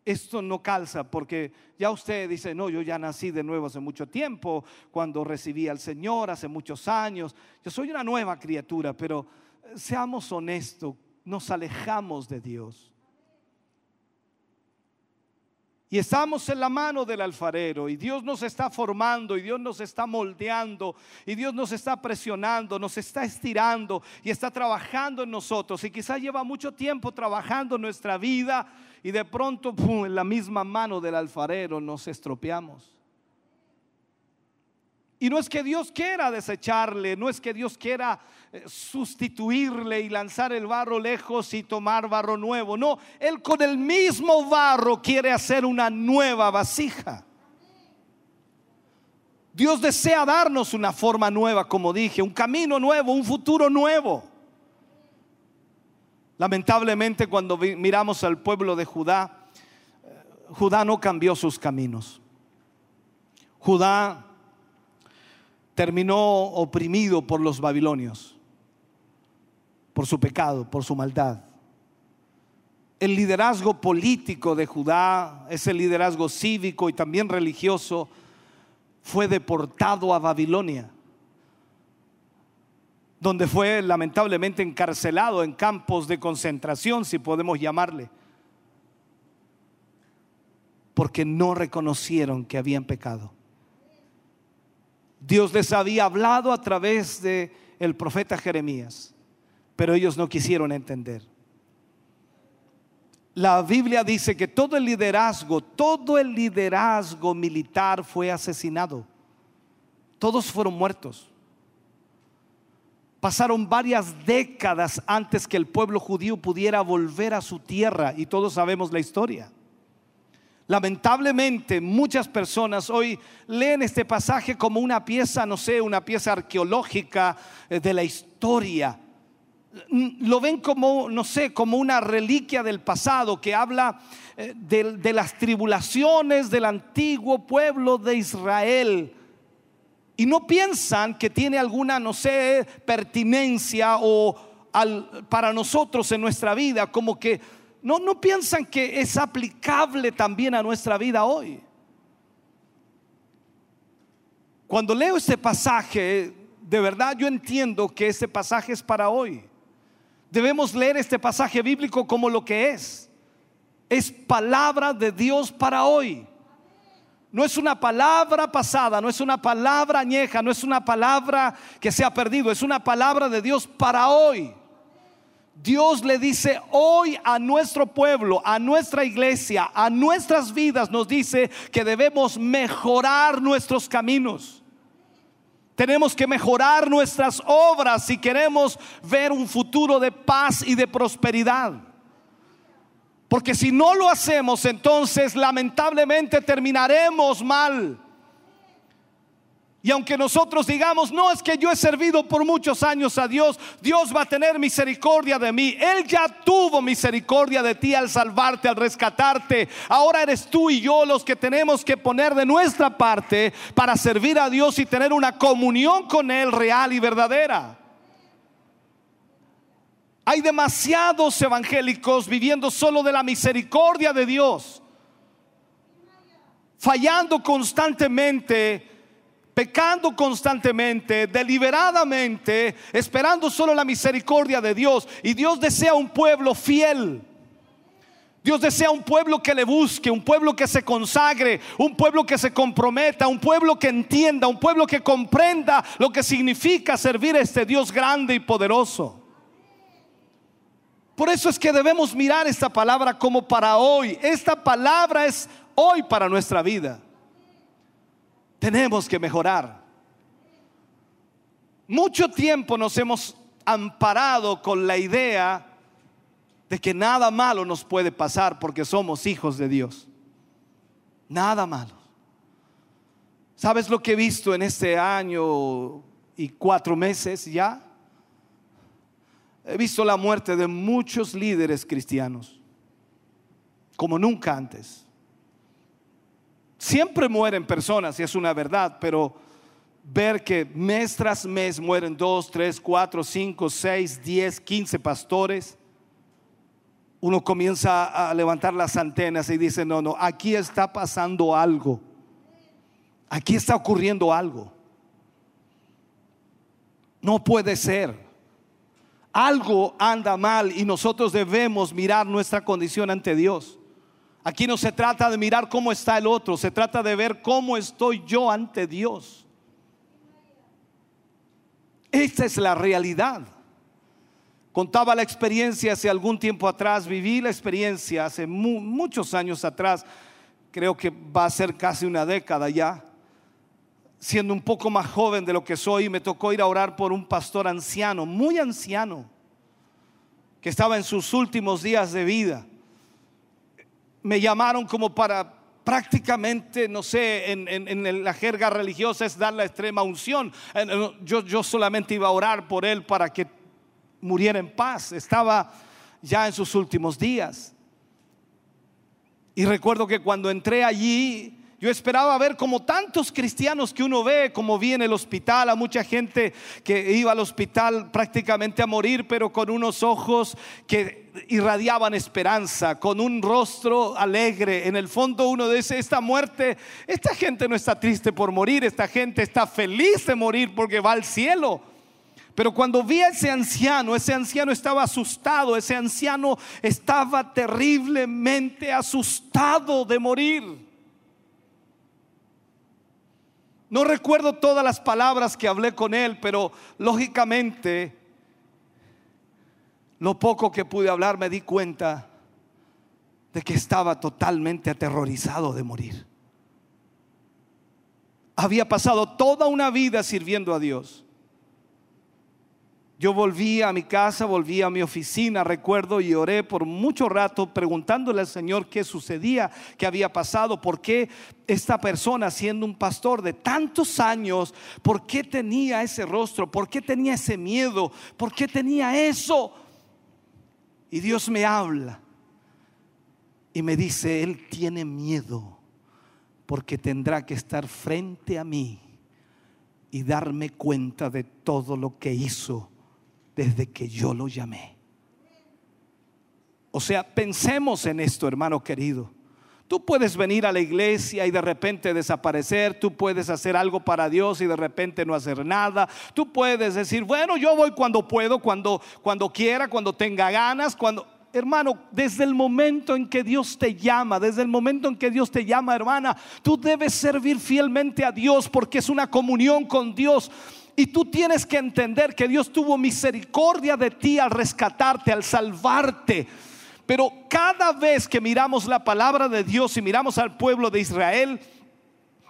esto no calza porque ya usted dice, no, yo ya nací de nuevo hace mucho tiempo, cuando recibí al Señor hace muchos años, yo soy una nueva criatura, pero eh, seamos honestos, nos alejamos de Dios. Y estamos en la mano del alfarero y Dios nos está formando y Dios nos está moldeando y Dios nos está presionando, nos está estirando y está trabajando en nosotros. Y quizás lleva mucho tiempo trabajando en nuestra vida y de pronto en la misma mano del alfarero nos estropeamos. Y no es que Dios quiera desecharle, no es que Dios quiera eh, sustituirle y lanzar el barro lejos y tomar barro nuevo. No, Él con el mismo barro quiere hacer una nueva vasija. Dios desea darnos una forma nueva, como dije, un camino nuevo, un futuro nuevo. Lamentablemente cuando miramos al pueblo de Judá, eh, Judá no cambió sus caminos. Judá terminó oprimido por los babilonios, por su pecado, por su maldad. El liderazgo político de Judá, ese liderazgo cívico y también religioso, fue deportado a Babilonia, donde fue lamentablemente encarcelado en campos de concentración, si podemos llamarle, porque no reconocieron que habían pecado. Dios les había hablado a través de el profeta Jeremías, pero ellos no quisieron entender. La Biblia dice que todo el liderazgo, todo el liderazgo militar fue asesinado. Todos fueron muertos. Pasaron varias décadas antes que el pueblo judío pudiera volver a su tierra y todos sabemos la historia. Lamentablemente muchas personas hoy leen este pasaje como una pieza, no sé, una pieza arqueológica eh, de la historia. Lo ven como, no sé, como una reliquia del pasado que habla eh, de, de las tribulaciones del antiguo pueblo de Israel. Y no piensan que tiene alguna, no sé, pertinencia o al, para nosotros en nuestra vida, como que no, no piensan que es aplicable también a nuestra vida hoy. Cuando leo este pasaje, de verdad yo entiendo que este pasaje es para hoy. Debemos leer este pasaje bíblico como lo que es. Es palabra de Dios para hoy. No es una palabra pasada, no es una palabra añeja, no es una palabra que se ha perdido, es una palabra de Dios para hoy. Dios le dice hoy a nuestro pueblo, a nuestra iglesia, a nuestras vidas, nos dice que debemos mejorar nuestros caminos. Tenemos que mejorar nuestras obras si queremos ver un futuro de paz y de prosperidad. Porque si no lo hacemos, entonces lamentablemente terminaremos mal. Y aunque nosotros digamos, no es que yo he servido por muchos años a Dios, Dios va a tener misericordia de mí. Él ya tuvo misericordia de ti al salvarte, al rescatarte. Ahora eres tú y yo los que tenemos que poner de nuestra parte para servir a Dios y tener una comunión con Él real y verdadera. Hay demasiados evangélicos viviendo solo de la misericordia de Dios, fallando constantemente pecando constantemente, deliberadamente, esperando solo la misericordia de Dios. Y Dios desea un pueblo fiel. Dios desea un pueblo que le busque, un pueblo que se consagre, un pueblo que se comprometa, un pueblo que entienda, un pueblo que comprenda lo que significa servir a este Dios grande y poderoso. Por eso es que debemos mirar esta palabra como para hoy. Esta palabra es hoy para nuestra vida. Tenemos que mejorar. Mucho tiempo nos hemos amparado con la idea de que nada malo nos puede pasar porque somos hijos de Dios. Nada malo. ¿Sabes lo que he visto en este año y cuatro meses ya? He visto la muerte de muchos líderes cristianos, como nunca antes. Siempre mueren personas, y es una verdad, pero ver que mes tras mes mueren dos, tres, cuatro, cinco, seis, diez, quince pastores, uno comienza a levantar las antenas y dice, no, no, aquí está pasando algo. Aquí está ocurriendo algo. No puede ser. Algo anda mal y nosotros debemos mirar nuestra condición ante Dios. Aquí no se trata de mirar cómo está el otro, se trata de ver cómo estoy yo ante Dios. Esta es la realidad. Contaba la experiencia hace algún tiempo atrás, viví la experiencia hace muchos años atrás, creo que va a ser casi una década ya, siendo un poco más joven de lo que soy, me tocó ir a orar por un pastor anciano, muy anciano, que estaba en sus últimos días de vida me llamaron como para prácticamente, no sé, en, la jerga religiosa es dar la extrema unción. Yo, yo solamente iba a orar por él para que muriera en paz. Estaba ya en sus últimos días. Y recuerdo que cuando entré allí, yo esperaba ver como tantos cristianos que uno ve, como vi en el hospital, a mucha gente que iba al hospital prácticamente a morir, pero con unos ojos que irradiaban esperanza, con un rostro alegre. En el fondo uno dice, esta muerte, esta gente no está triste por morir, esta gente está feliz de morir porque va al cielo. Pero cuando vi a ese anciano, ese anciano estaba asustado, ese anciano estaba terriblemente asustado de morir. No recuerdo todas las palabras que hablé con él, pero lógicamente lo poco que pude hablar me di cuenta de que estaba totalmente aterrorizado de morir. Había pasado toda una vida sirviendo a Dios. Yo volví a mi casa, volví a mi oficina, recuerdo, y oré por mucho rato preguntándole al Señor qué sucedía, qué había pasado, por qué esta persona, siendo un pastor de tantos años, por qué tenía ese rostro, por qué tenía ese miedo, por qué tenía eso. Y Dios me habla y me dice, Él tiene miedo porque tendrá que estar frente a mí y darme cuenta de todo lo que hizo desde que yo lo llamé. O sea, pensemos en esto, hermano querido. Tú puedes venir a la iglesia y de repente desaparecer, tú puedes hacer algo para Dios y de repente no hacer nada. Tú puedes decir, bueno, yo voy cuando puedo, cuando cuando quiera, cuando tenga ganas, cuando Hermano, desde el momento en que Dios te llama, desde el momento en que Dios te llama, hermana, tú debes servir fielmente a Dios porque es una comunión con Dios. Y tú tienes que entender que Dios tuvo misericordia de ti al rescatarte, al salvarte. Pero cada vez que miramos la palabra de Dios y miramos al pueblo de Israel,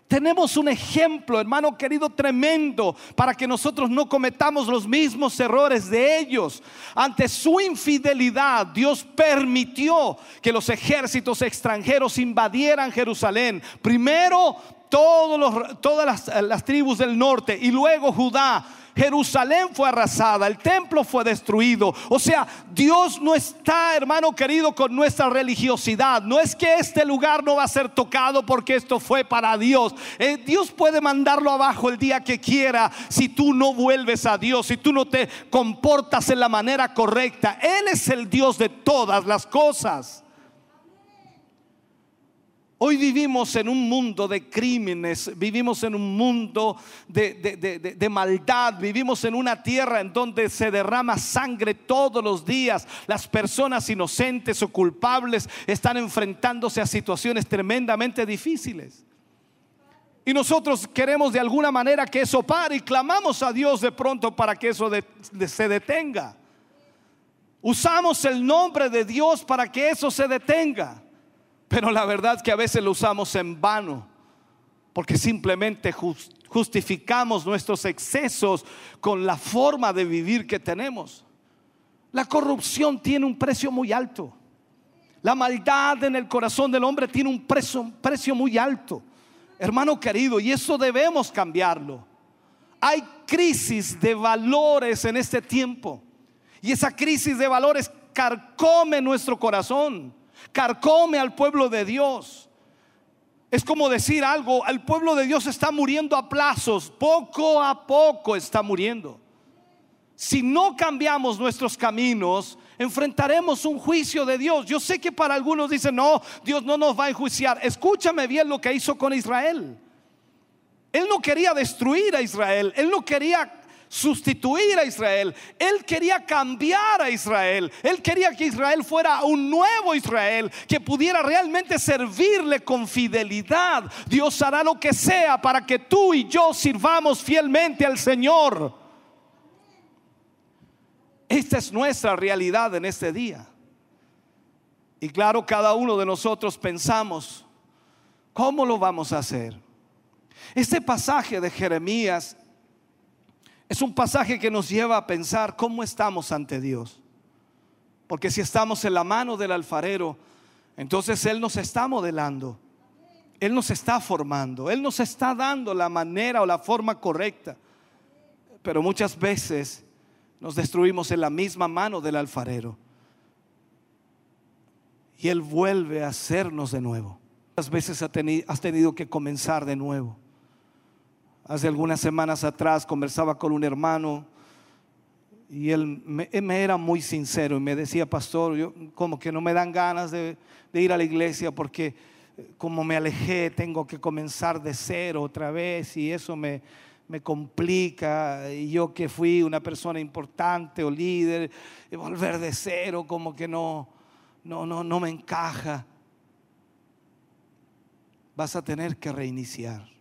Tenemos un ejemplo, hermano querido, tremendo para que nosotros no cometamos los mismos errores de ellos. Ante su infidelidad, Dios permitió que los ejércitos extranjeros invadieran Jerusalén. Primero todas las tribus del norte y luego Judá Jerusalén fue arrasada, el templo fue destruido. O sea, Dios no está, hermano querido, con nuestra religiosidad. No es que este lugar no va a ser tocado porque esto fue para Dios. Eh, Dios puede mandarlo abajo el día que quiera si tú no vuelves a Dios, si tú no te comportas en la manera correcta. Él es el Dios de todas las cosas. Hoy vivimos en un mundo de crímenes, vivimos en un mundo de, maldad, vivimos en una tierra en donde se derrama sangre todos los días. Las personas inocentes o culpables están enfrentándose a situaciones tremendamente difíciles. Y nosotros queremos de alguna manera que eso pare y clamamos a Dios de pronto para que eso se detenga. Usamos el nombre de Dios para que eso se detenga. Pero la verdad es que a veces lo usamos en vano, porque simplemente justificamos nuestros excesos con la forma de vivir que tenemos. La corrupción tiene un precio muy alto. La maldad en el corazón del hombre tiene un precio, precio muy alto. Hermano querido, y eso debemos cambiarlo. Hay crisis de valores en este tiempo. Y esa crisis de valores carcome nuestro corazón carcome al pueblo de Dios. Es como decir algo, el pueblo de Dios está muriendo a plazos, poco a poco está muriendo. Si no cambiamos nuestros caminos, enfrentaremos un juicio de Dios. Yo sé que para algunos dicen, no, Dios no nos va a enjuiciar. Escúchame bien lo que hizo con Israel. Él no quería destruir a Israel, él no quería sustituir a Israel. Él quería cambiar a Israel. Él quería que Israel fuera un nuevo Israel, que pudiera realmente servirle con fidelidad. Dios hará lo que sea para que tú y yo sirvamos fielmente al Señor. Esta es nuestra realidad en este día. Y claro, cada uno de nosotros pensamos, ¿cómo lo vamos a hacer? Este pasaje de Jeremías es un pasaje que nos lleva a pensar cómo estamos ante Dios. Porque si estamos en la mano del alfarero, entonces Él nos está modelando. Él nos está formando. Él nos está dando la manera o la forma correcta. Pero muchas veces nos destruimos en la misma mano del alfarero. Y Él vuelve a hacernos de nuevo. Muchas veces has tenido que comenzar de nuevo. Hace algunas semanas atrás conversaba con un hermano y él me, era muy sincero y me decía, pastor, yo como que no me dan ganas de, ir a la iglesia porque eh, como me alejé tengo que comenzar de cero otra vez y eso me, me complica. Y yo que fui una persona importante o líder, volver de cero como que no, no, no, no me encaja. Vas a tener que reiniciar.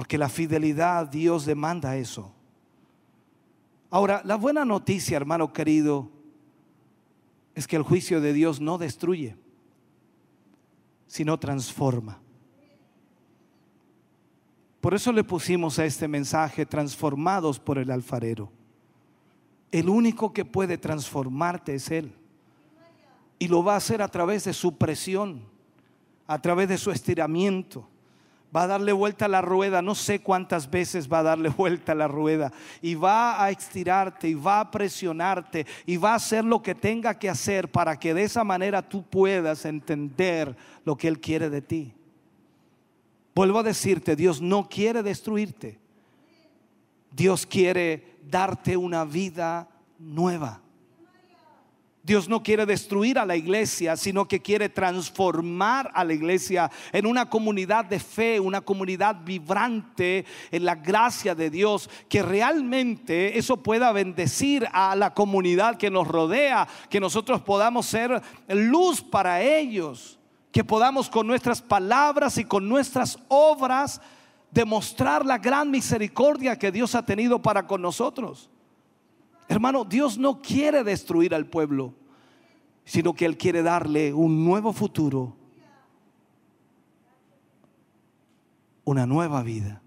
Porque la fidelidad, Dios demanda eso. Ahora, la buena noticia, hermano querido, es que el juicio de Dios no destruye, sino transforma. Por eso le pusimos a este mensaje transformados por el alfarero. El único que puede transformarte es Él. Y lo va a hacer a través de su presión, a través de su estiramiento va a darle vuelta a la rueda, no sé cuántas veces va a darle vuelta a la rueda, y va a estirarte, y va a presionarte, y va a hacer lo que tenga que hacer para que de esa manera tú puedas entender lo que Él quiere de ti. Vuelvo a decirte, Dios no quiere destruirte, Dios quiere darte una vida nueva. Dios no quiere destruir a la iglesia, sino que quiere transformar a la iglesia en una comunidad de fe, una comunidad vibrante en la gracia de Dios, que realmente eso pueda bendecir a la comunidad que nos rodea, que nosotros podamos ser luz para ellos, que podamos con nuestras palabras y con nuestras obras demostrar la gran misericordia que Dios ha tenido para con nosotros. Hermano, Dios no quiere destruir al pueblo, sino que Él quiere darle un nuevo futuro una nueva vida.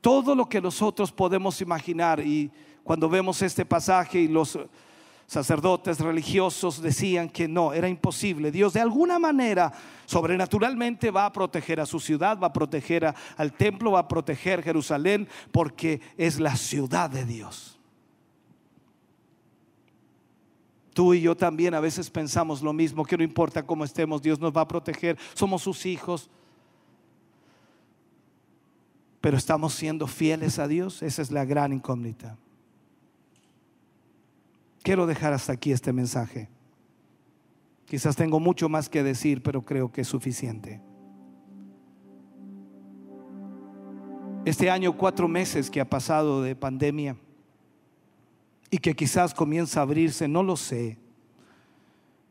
Todo lo que nosotros podemos imaginar y cuando vemos este pasaje y los sacerdotes religiosos decían que no, era imposible. Dios de alguna manera sobrenaturalmente va a proteger a su ciudad, va a proteger al templo, va a proteger Jerusalén porque es la ciudad de Dios. Tú y yo también a veces pensamos lo mismo, que no importa cómo estemos, Dios nos va a proteger, somos sus hijos. Pero estamos siendo fieles a Dios, esa es la gran incógnita. Quiero dejar hasta aquí este mensaje. Quizás tengo mucho más que decir, pero creo que es suficiente. Este año, cuatro meses que ha pasado de pandemia y que quizás comienza a abrirse, no lo sé.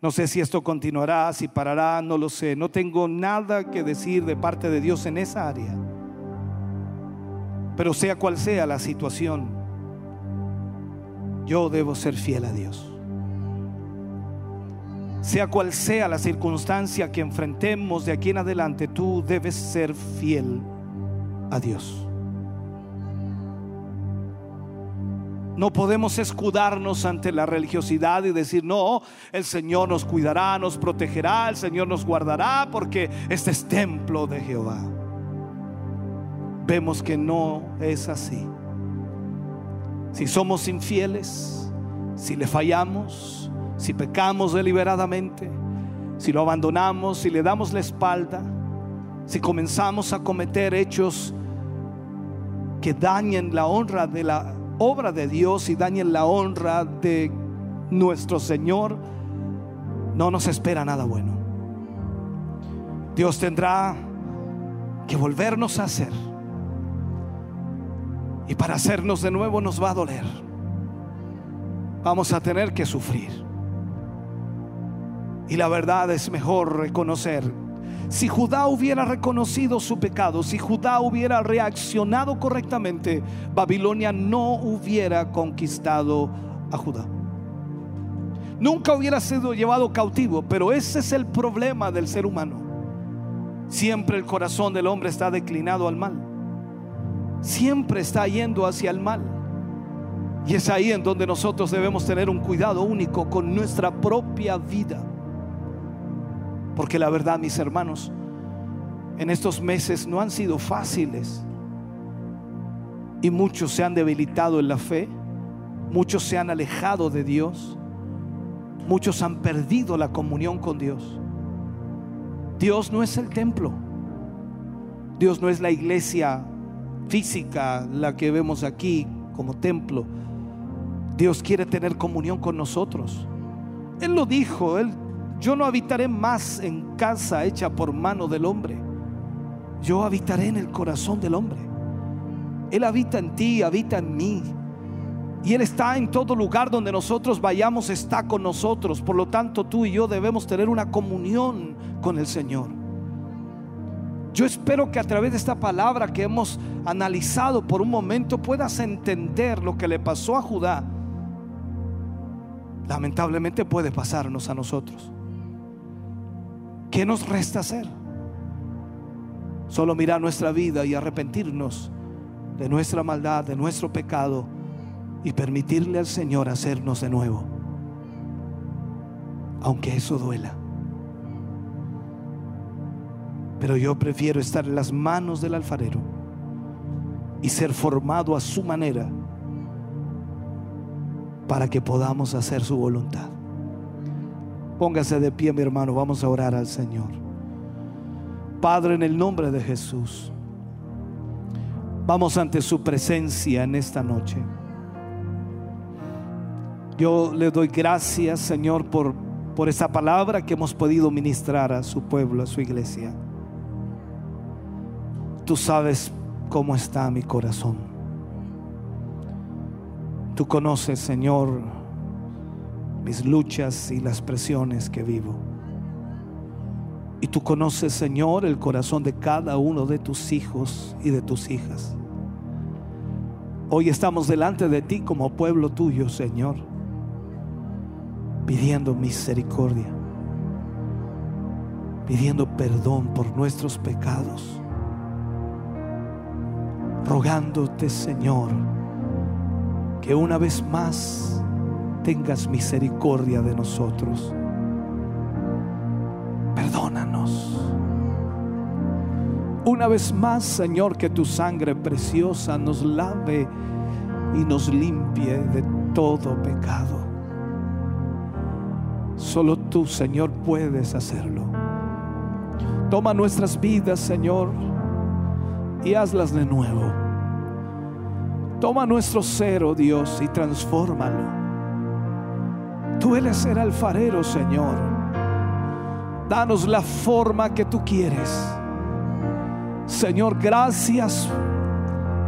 No sé si esto continuará, si parará, no lo sé. No tengo nada que decir de parte de Dios en esa área. Pero sea cual sea la situación, yo debo ser fiel a Dios. Sea cual sea la circunstancia que enfrentemos de aquí en adelante, tú debes ser fiel a Dios. No podemos escudarnos ante la religiosidad y decir, no, el Señor nos cuidará, nos protegerá, el Señor nos guardará, porque este es templo de Jehová. Vemos que no es así. Si somos infieles, si le fallamos, si pecamos deliberadamente, si lo abandonamos, si le damos la espalda, si comenzamos a cometer hechos que dañen la honra de la obra de Dios y dañen la honra de nuestro Señor, no nos espera nada bueno. Dios tendrá que volvernos a hacer. Y para hacernos de nuevo nos va a doler. Vamos a tener que sufrir. Y la verdad es mejor reconocer si Judá hubiera reconocido su pecado, si Judá hubiera reaccionado correctamente, Babilonia no hubiera conquistado a Judá. Nunca hubiera sido llevado cautivo, pero ese es el problema del ser humano. Siempre el corazón del hombre está declinado al mal. Siempre está yendo hacia el mal. Y es ahí en donde nosotros debemos tener un cuidado único con nuestra propia vida. Porque la verdad, mis hermanos, en estos meses no han sido fáciles. Y muchos se han debilitado en la fe, muchos se han alejado de Dios, muchos han perdido la comunión con Dios. Dios no es el templo, Dios no es la iglesia física, la que vemos aquí como templo. Dios quiere tener comunión con nosotros. Él lo dijo, Él yo no habitaré más en casa hecha por mano del hombre. Yo habitaré en el corazón del hombre. Él habita en ti, habita en mí. Y Él está en todo lugar donde nosotros vayamos, está con nosotros. Por lo tanto, tú y yo debemos tener una comunión con el Señor. Yo espero que a través de esta palabra que hemos analizado por un momento puedas entender lo que le pasó a Judá. Lamentablemente puede pasarnos a nosotros. ¿Qué nos resta hacer? Solo mirar nuestra vida y arrepentirnos de nuestra maldad, de nuestro pecado y permitirle al Señor hacernos de nuevo. Aunque eso duela. Pero yo prefiero estar en las manos del alfarero y ser formado a su manera para que podamos hacer su voluntad. Póngase de pie, mi hermano, vamos a orar al Señor. Padre, en el nombre de Jesús, vamos ante su presencia en esta noche. Yo le doy gracias, Señor, por, por esa palabra que hemos podido ministrar a su pueblo, a su iglesia. Tú sabes cómo está mi corazón. Tú conoces, Señor, mis luchas y las presiones que vivo. Y tú conoces, Señor, el corazón de cada uno de tus hijos y de tus hijas. Hoy estamos delante de ti como pueblo tuyo, Señor, pidiendo misericordia, pidiendo perdón por nuestros pecados, rogándote, Señor, que una vez más tengas misericordia de nosotros. Perdónanos. Una vez más, Señor, que tu sangre preciosa nos lave y nos limpie de todo pecado. Solo tú, Señor, puedes hacerlo. Toma nuestras vidas, Señor, y hazlas de nuevo. Toma nuestro ser, oh Dios, y transfórmalo. Tú eres el alfarero, Señor. Danos la forma que tú quieres. Señor, gracias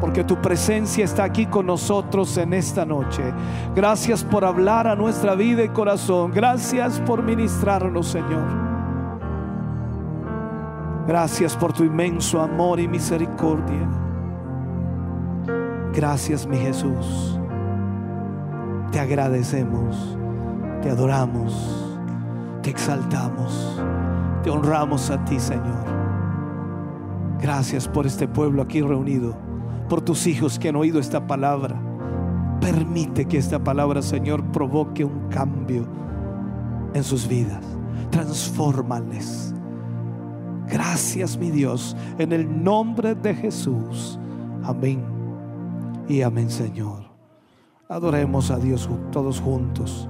porque tu presencia está aquí con nosotros en esta noche. Gracias por hablar a nuestra vida y corazón. Gracias por ministrarnos, Señor. Gracias por tu inmenso amor y misericordia. Gracias, mi Jesús. Te agradecemos, te adoramos, te exaltamos, te honramos a ti, Señor. Gracias por este pueblo aquí reunido, por tus hijos que han oído esta palabra. Permite que esta palabra, Señor, provoque un cambio en sus vidas. Transfórmales. Gracias, mi Dios, en el nombre de Jesús. Amén. Y amén, Señor. Adoremos a Dios todos juntos.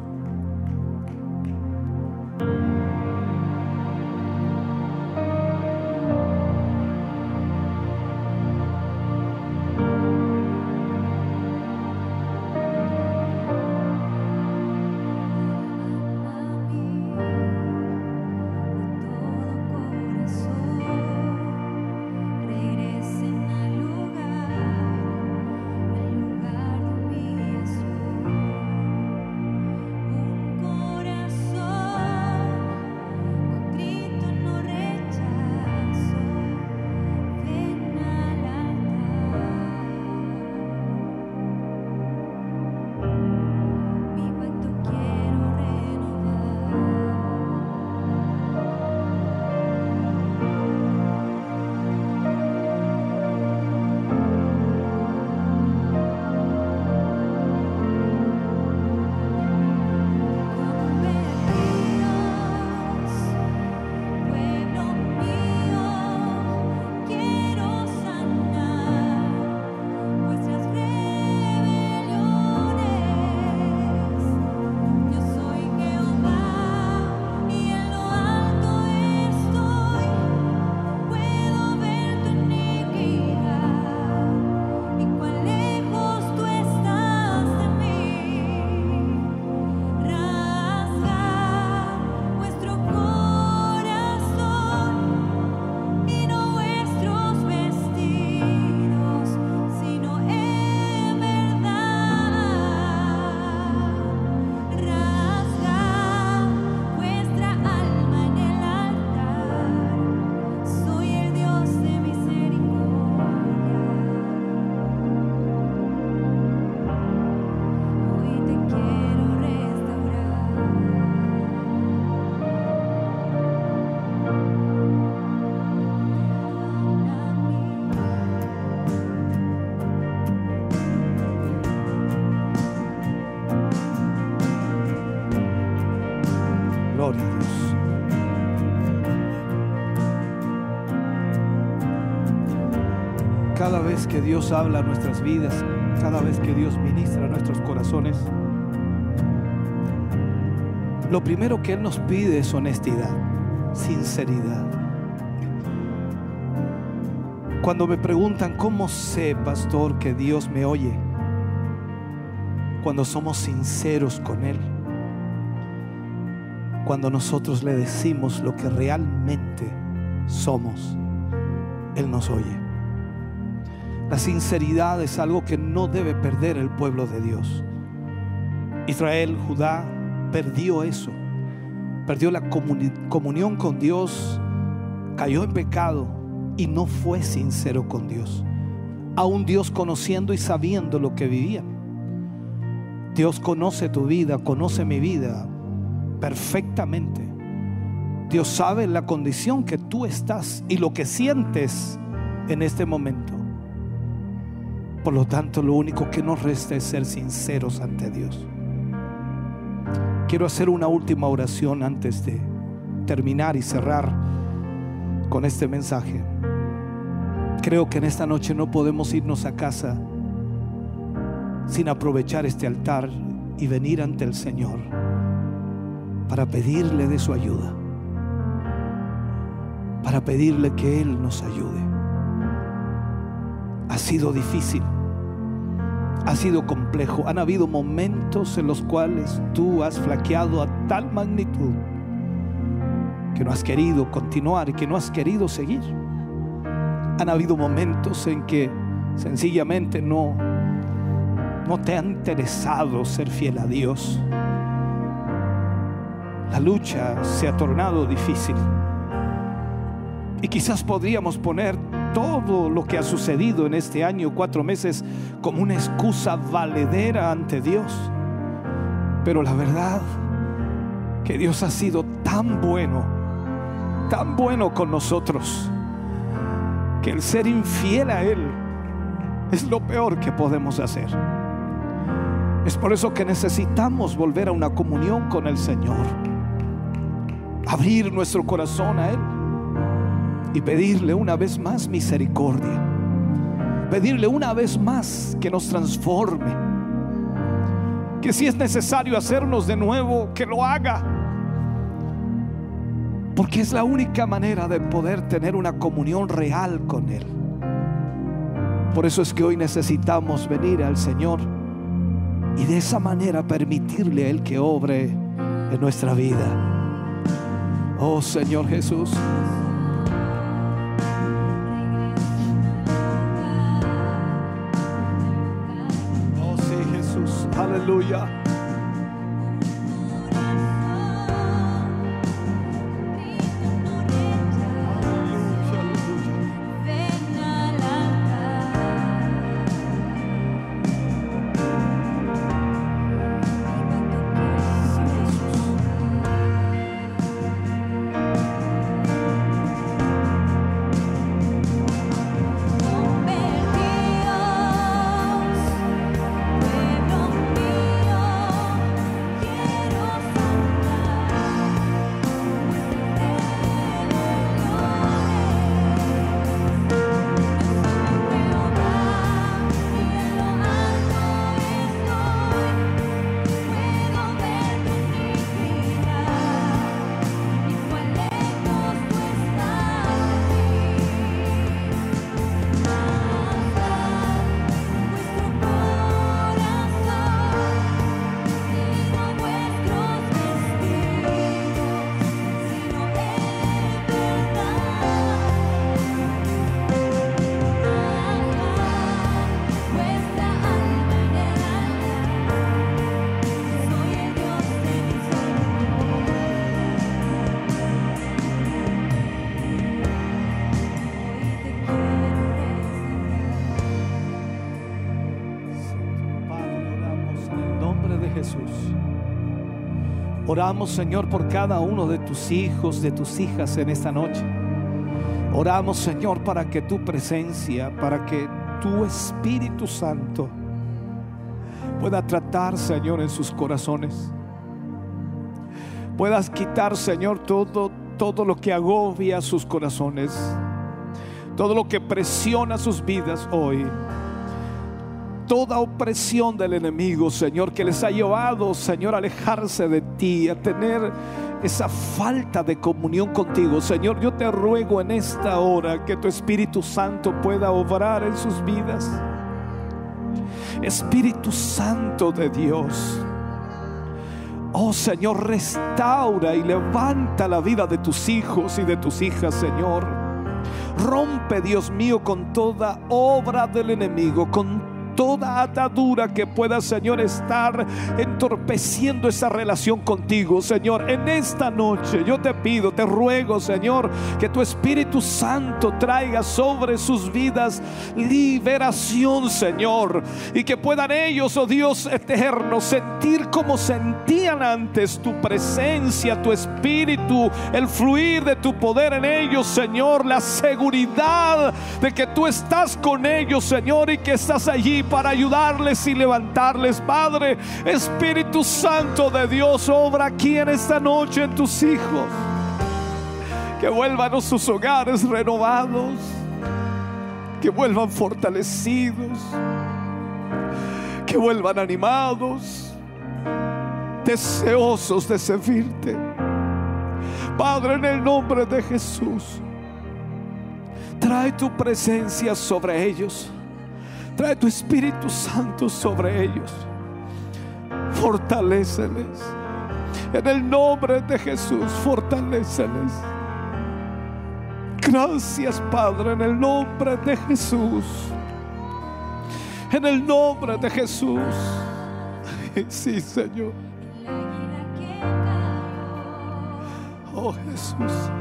Dios habla a nuestras vidas, cada vez que Dios ministra a nuestros corazones, lo primero que Él nos pide es honestidad, sinceridad. Cuando me preguntan, ¿cómo sé, pastor, que Dios me oye? Cuando somos sinceros con Él. Cuando nosotros le decimos lo que realmente somos, Él nos oye. La sinceridad es algo que no debe perder el pueblo de Dios. Israel, Judá, perdió eso. Perdió la comunión con Dios, cayó en pecado y no fue sincero con Dios. Aún Dios conociendo y sabiendo lo que vivían. Dios conoce tu vida, conoce mi vida perfectamente. Dios sabe la condición que tú estás y lo que sientes en este momento. Por lo tanto, lo único que nos resta es ser sinceros ante Dios. Quiero hacer una última oración antes de terminar y cerrar con este mensaje. Creo que en esta noche no podemos irnos a casa sin aprovechar este altar y venir ante el Señor para pedirle de su ayuda, para pedirle que Él nos ayude. Ha sido difícil, ha sido complejo, han habido momentos en los cuales tú has flaqueado a tal magnitud que no has querido continuar y que no has querido seguir. Han habido momentos en que sencillamente no no te ha interesado ser fiel a Dios. La lucha se ha tornado difícil. Y quizás podríamos poner todo lo que ha sucedido en este año, cuatro meses, como una excusa valedera ante Dios. Pero la verdad que Dios ha sido tan bueno, tan bueno con nosotros, que el ser infiel a Él es lo peor que podemos hacer. Es por eso que necesitamos volver a una comunión con el Señor. Abrir nuestro corazón a Él y pedirle una vez más misericordia. Pedirle una vez más que nos transforme. Que si es necesario hacernos de nuevo, que lo haga. Porque es la única manera de poder tener una comunión real con Él. Por eso es que hoy necesitamos venir al Señor y de esa manera permitirle a Él que obre en nuestra vida. Oh Señor Jesús. Jesús. Oramos, Señor, por cada uno de tus hijos, de tus hijas en esta noche. Oramos, Señor, para que tu presencia, para que tu Espíritu Santo pueda tratar, Señor, en sus corazones. Puedas quitar, Señor, todo, todo lo que agobia sus corazones. Todo lo que presiona sus vidas hoy toda opresión del enemigo, Señor, que les ha llevado, Señor, a alejarse de ti, a tener esa falta de comunión contigo. Señor, yo te ruego en esta hora que tu Espíritu Santo pueda obrar en sus vidas. Espíritu Santo de Dios. Oh Señor, restaura y levanta la vida de tus hijos y de tus hijas, Señor. Rompe, Dios mío, con toda obra del enemigo, con toda atadura que pueda, Señor, estar entorpeciendo esa relación contigo, Señor. En esta noche yo te pido, te ruego, Señor, que tu Espíritu Santo traiga sobre sus vidas liberación, Señor, y que puedan ellos, oh Dios eterno, sentir como sentían antes tu presencia, tu Espíritu, el fluir de tu poder en ellos, Señor, la seguridad de que tú estás con ellos, Señor, y que estás allí para ayudarles y levantarles, Padre. Espíritu Santo de Dios, obra aquí en esta noche en tus hijos. Que vuelvan a sus hogares renovados, que vuelvan fortalecidos, que vuelvan animados, deseosos de servirte. Padre, en el nombre de Jesús, trae tu presencia sobre ellos. Trae tu Espíritu Santo sobre ellos. Fortaléceles. En el nombre de Jesús, fortaléceles. Gracias, Padre, en el nombre de Jesús. En el nombre de Jesús. Sí, Señor. Oh Jesús.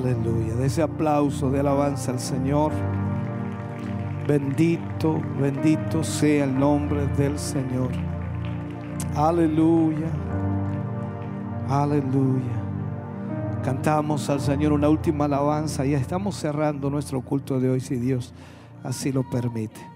Aleluya. De ese aplauso de alabanza al Señor. Bendito, bendito sea el nombre del Señor. Aleluya. Aleluya. Cantamos al Señor una última alabanza y estamos cerrando nuestro culto de hoy si Dios así lo permite.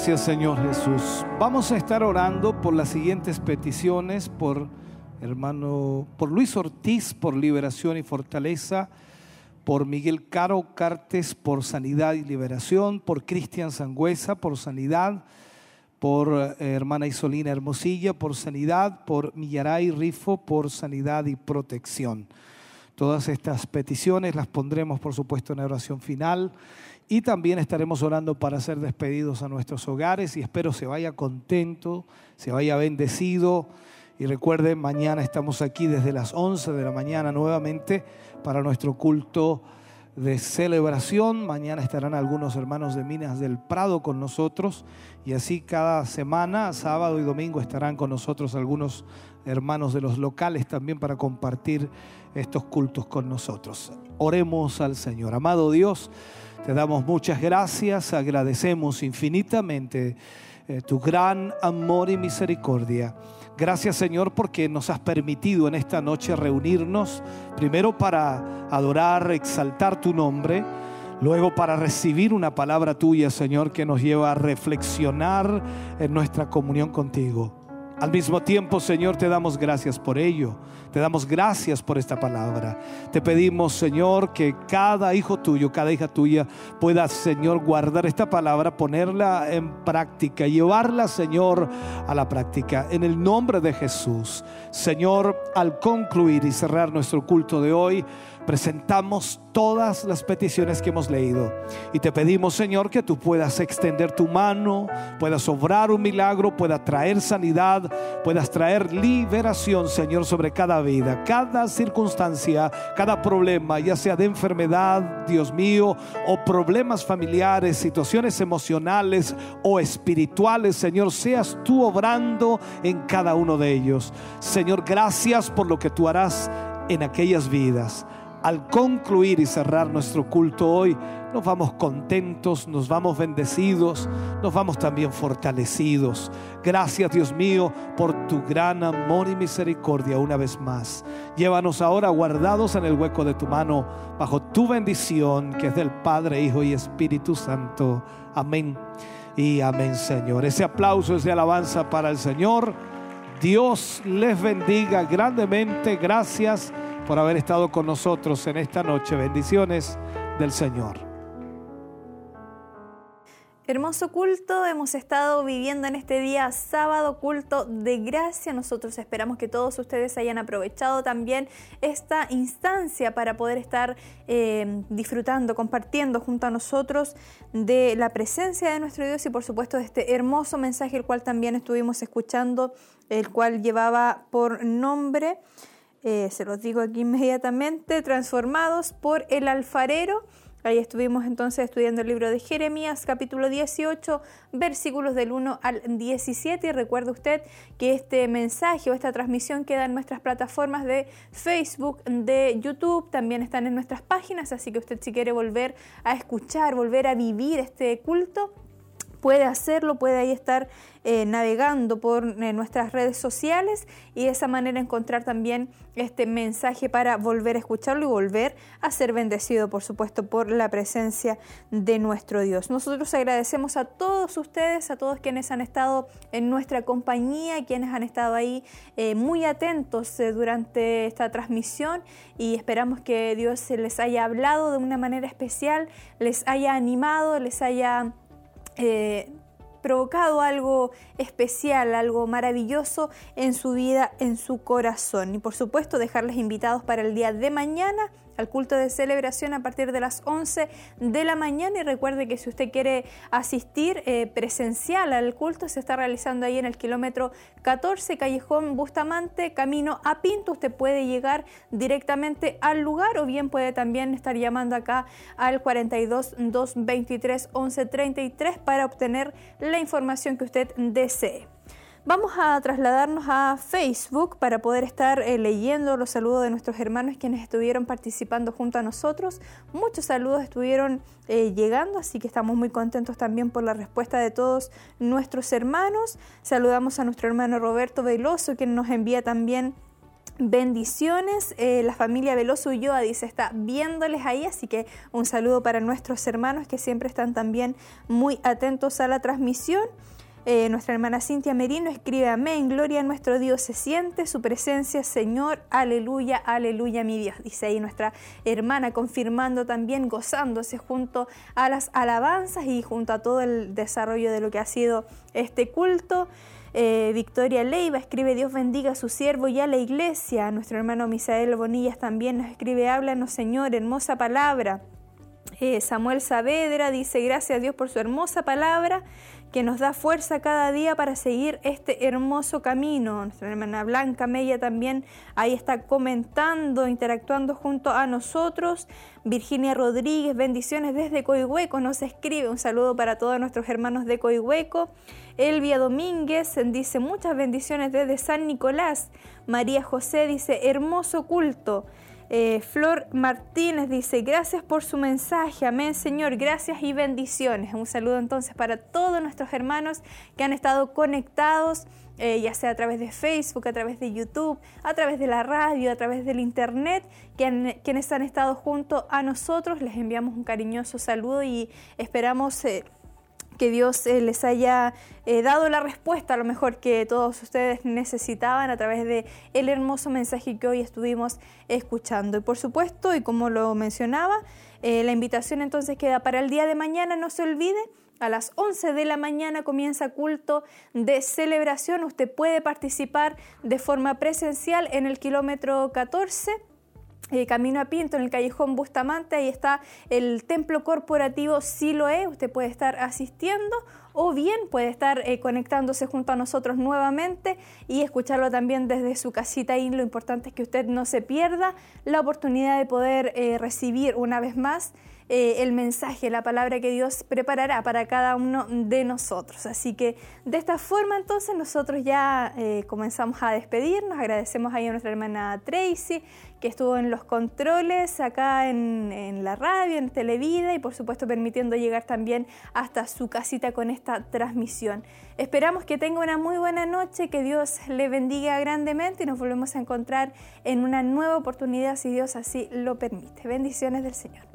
Gracias Señor Jesús. Vamos a estar orando por las siguientes peticiones, por hermano, por Luis Ortiz, por liberación y fortaleza, por Miguel Caro Cartes, por sanidad y liberación, por Cristian Sangüesa, por sanidad, por eh, hermana Isolina Hermosilla, por sanidad, por Millaray Rifo, por sanidad y protección. Todas estas peticiones las pondremos, por supuesto, en oración final y también estaremos orando para ser despedidos a nuestros hogares y espero se vaya contento, se vaya bendecido. Y recuerden, mañana estamos aquí desde las 11 de la mañana nuevamente para nuestro culto de celebración. Mañana estarán algunos hermanos de Minas del Prado con nosotros y así cada semana, sábado y domingo, estarán con nosotros algunos hermanos de los locales también para compartir estos cultos con nosotros. Oremos al Señor. Amado Dios, te damos muchas gracias, agradecemos infinitamente eh, tu gran amor y misericordia. Gracias Señor porque nos has permitido en esta noche reunirnos, primero para adorar, exaltar tu nombre, luego para recibir una palabra tuya Señor que nos lleva a reflexionar en nuestra comunión contigo. Al mismo tiempo, Señor, te damos gracias por ello. Te damos gracias por esta palabra. Te pedimos, Señor, que cada hijo tuyo, cada hija tuya pueda, Señor, guardar esta palabra, ponerla en práctica, llevarla, Señor, a la práctica. En el nombre de Jesús. Señor, al concluir y cerrar nuestro culto de hoy, presentamos todas las peticiones que hemos leído. Y te pedimos, Señor, que tú puedas extender tu mano, puedas obrar un milagro, puedas traer sanidad, puedas traer liberación, Señor, sobre cada vida, cada circunstancia, cada problema, ya sea de enfermedad, Dios mío, o problemas familiares, situaciones emocionales o espirituales, Señor, seas tú obrando en cada uno de ellos. Señor, gracias por lo que tú harás en aquellas vidas al concluir y cerrar nuestro culto hoy, nos vamos contentos, nos vamos bendecidos, nos vamos también fortalecidos. Gracias Dios mío por tu gran amor y misericordia una vez más. Llévanos ahora guardados en el hueco de tu mano bajo tu bendición que es del Padre, Hijo y Espíritu Santo. Amén. Y amén Señor. Ese aplauso es de alabanza para el Señor. Dios les bendiga grandemente. Gracias por haber estado con nosotros en esta noche. Bendiciones del Señor. Hermoso culto, hemos estado viviendo en este día sábado, culto de gracia. Nosotros esperamos que todos ustedes hayan aprovechado también esta instancia para poder estar eh, disfrutando, compartiendo junto a nosotros de la presencia de nuestro Dios y por supuesto de este hermoso mensaje, el cual también estuvimos escuchando, el cual llevaba por nombre eh, se los digo aquí inmediatamente, transformados por el alfarero. Ahí estuvimos entonces estudiando el libro de Jeremías, capítulo 18, versículos del 1 al 17. Y recuerde usted que este mensaje o esta transmisión queda en nuestras plataformas de Facebook, de YouTube, también están en nuestras páginas, así que usted si quiere volver a escuchar, volver a vivir este culto, puede hacerlo, puede ahí estar eh, navegando por eh, nuestras redes sociales y de esa manera encontrar también este mensaje para volver a escucharlo y volver a ser bendecido, por supuesto, por la presencia de nuestro Dios. Nosotros agradecemos a todos ustedes, a todos quienes han estado en nuestra compañía, quienes han estado ahí eh, muy atentos durante esta transmisión y esperamos que Dios les haya hablado de una manera especial, les haya animado, les haya eh, provocado algo especial, algo maravilloso en su vida, en su corazón. Y por supuesto dejarles invitados para el día de mañana al culto de celebración a partir de las 11 de la mañana y recuerde que si usted quiere asistir eh, presencial al culto se está realizando ahí en el kilómetro 14 Callejón Bustamante, camino a Pinto. Usted puede llegar directamente al lugar o bien puede también estar llamando acá al 42 223 1133 para obtener la información que usted desee. Vamos a trasladarnos a Facebook para poder estar eh, leyendo los saludos de nuestros hermanos quienes estuvieron participando junto a nosotros. Muchos saludos estuvieron eh, llegando, así que estamos muy contentos también por la respuesta de todos nuestros hermanos. Saludamos a nuestro hermano Roberto Veloso, quien nos envía también Bendiciones, eh, la familia Veloso Ulloa dice está viéndoles ahí, así que un saludo para nuestros hermanos que siempre están también muy atentos a la transmisión. Eh, nuestra hermana Cintia Merino escribe Amén, gloria a nuestro Dios, se siente su presencia, Señor, aleluya, aleluya, mi Dios. Dice ahí nuestra hermana confirmando también, gozándose junto a las alabanzas y junto a todo el desarrollo de lo que ha sido este culto. Eh, Victoria Leiva escribe Dios bendiga a su siervo y a la iglesia. Nuestro hermano Misael Bonillas también nos escribe Háblanos Señor, hermosa palabra. Eh, Samuel Saavedra dice gracias a Dios por su hermosa palabra que nos da fuerza cada día para seguir este hermoso camino. Nuestra hermana Blanca Mella también ahí está comentando, interactuando junto a nosotros. Virginia Rodríguez, bendiciones desde Coihueco, nos escribe un saludo para todos nuestros hermanos de Coihueco. Elvia Domínguez dice muchas bendiciones desde San Nicolás. María José dice hermoso culto. Eh, Flor Martínez dice, gracias por su mensaje, amén Señor, gracias y bendiciones. Un saludo entonces para todos nuestros hermanos que han estado conectados, eh, ya sea a través de Facebook, a través de YouTube, a través de la radio, a través del Internet, quienes han estado junto a nosotros. Les enviamos un cariñoso saludo y esperamos... Eh, que Dios eh, les haya eh, dado la respuesta a lo mejor que todos ustedes necesitaban a través de el hermoso mensaje que hoy estuvimos escuchando. Y por supuesto, y como lo mencionaba, eh, la invitación entonces queda para el día de mañana, no se olvide. A las 11 de la mañana comienza culto de celebración. Usted puede participar de forma presencial en el kilómetro 14 eh, camino a Pinto, en el callejón Bustamante, ahí está el templo corporativo Siloé, usted puede estar asistiendo o bien puede estar eh, conectándose junto a nosotros nuevamente y escucharlo también desde su casita. Y lo importante es que usted no se pierda la oportunidad de poder eh, recibir una vez más eh, el mensaje, la palabra que Dios preparará para cada uno de nosotros. Así que de esta forma entonces nosotros ya eh, comenzamos a despedirnos, agradecemos ahí a nuestra hermana Tracy que estuvo en los controles acá en, en la radio, en Televida y por supuesto permitiendo llegar también hasta su casita con esta transmisión. Esperamos que tenga una muy buena noche, que Dios le bendiga grandemente y nos volvemos a encontrar en una nueva oportunidad si Dios así lo permite. Bendiciones del Señor.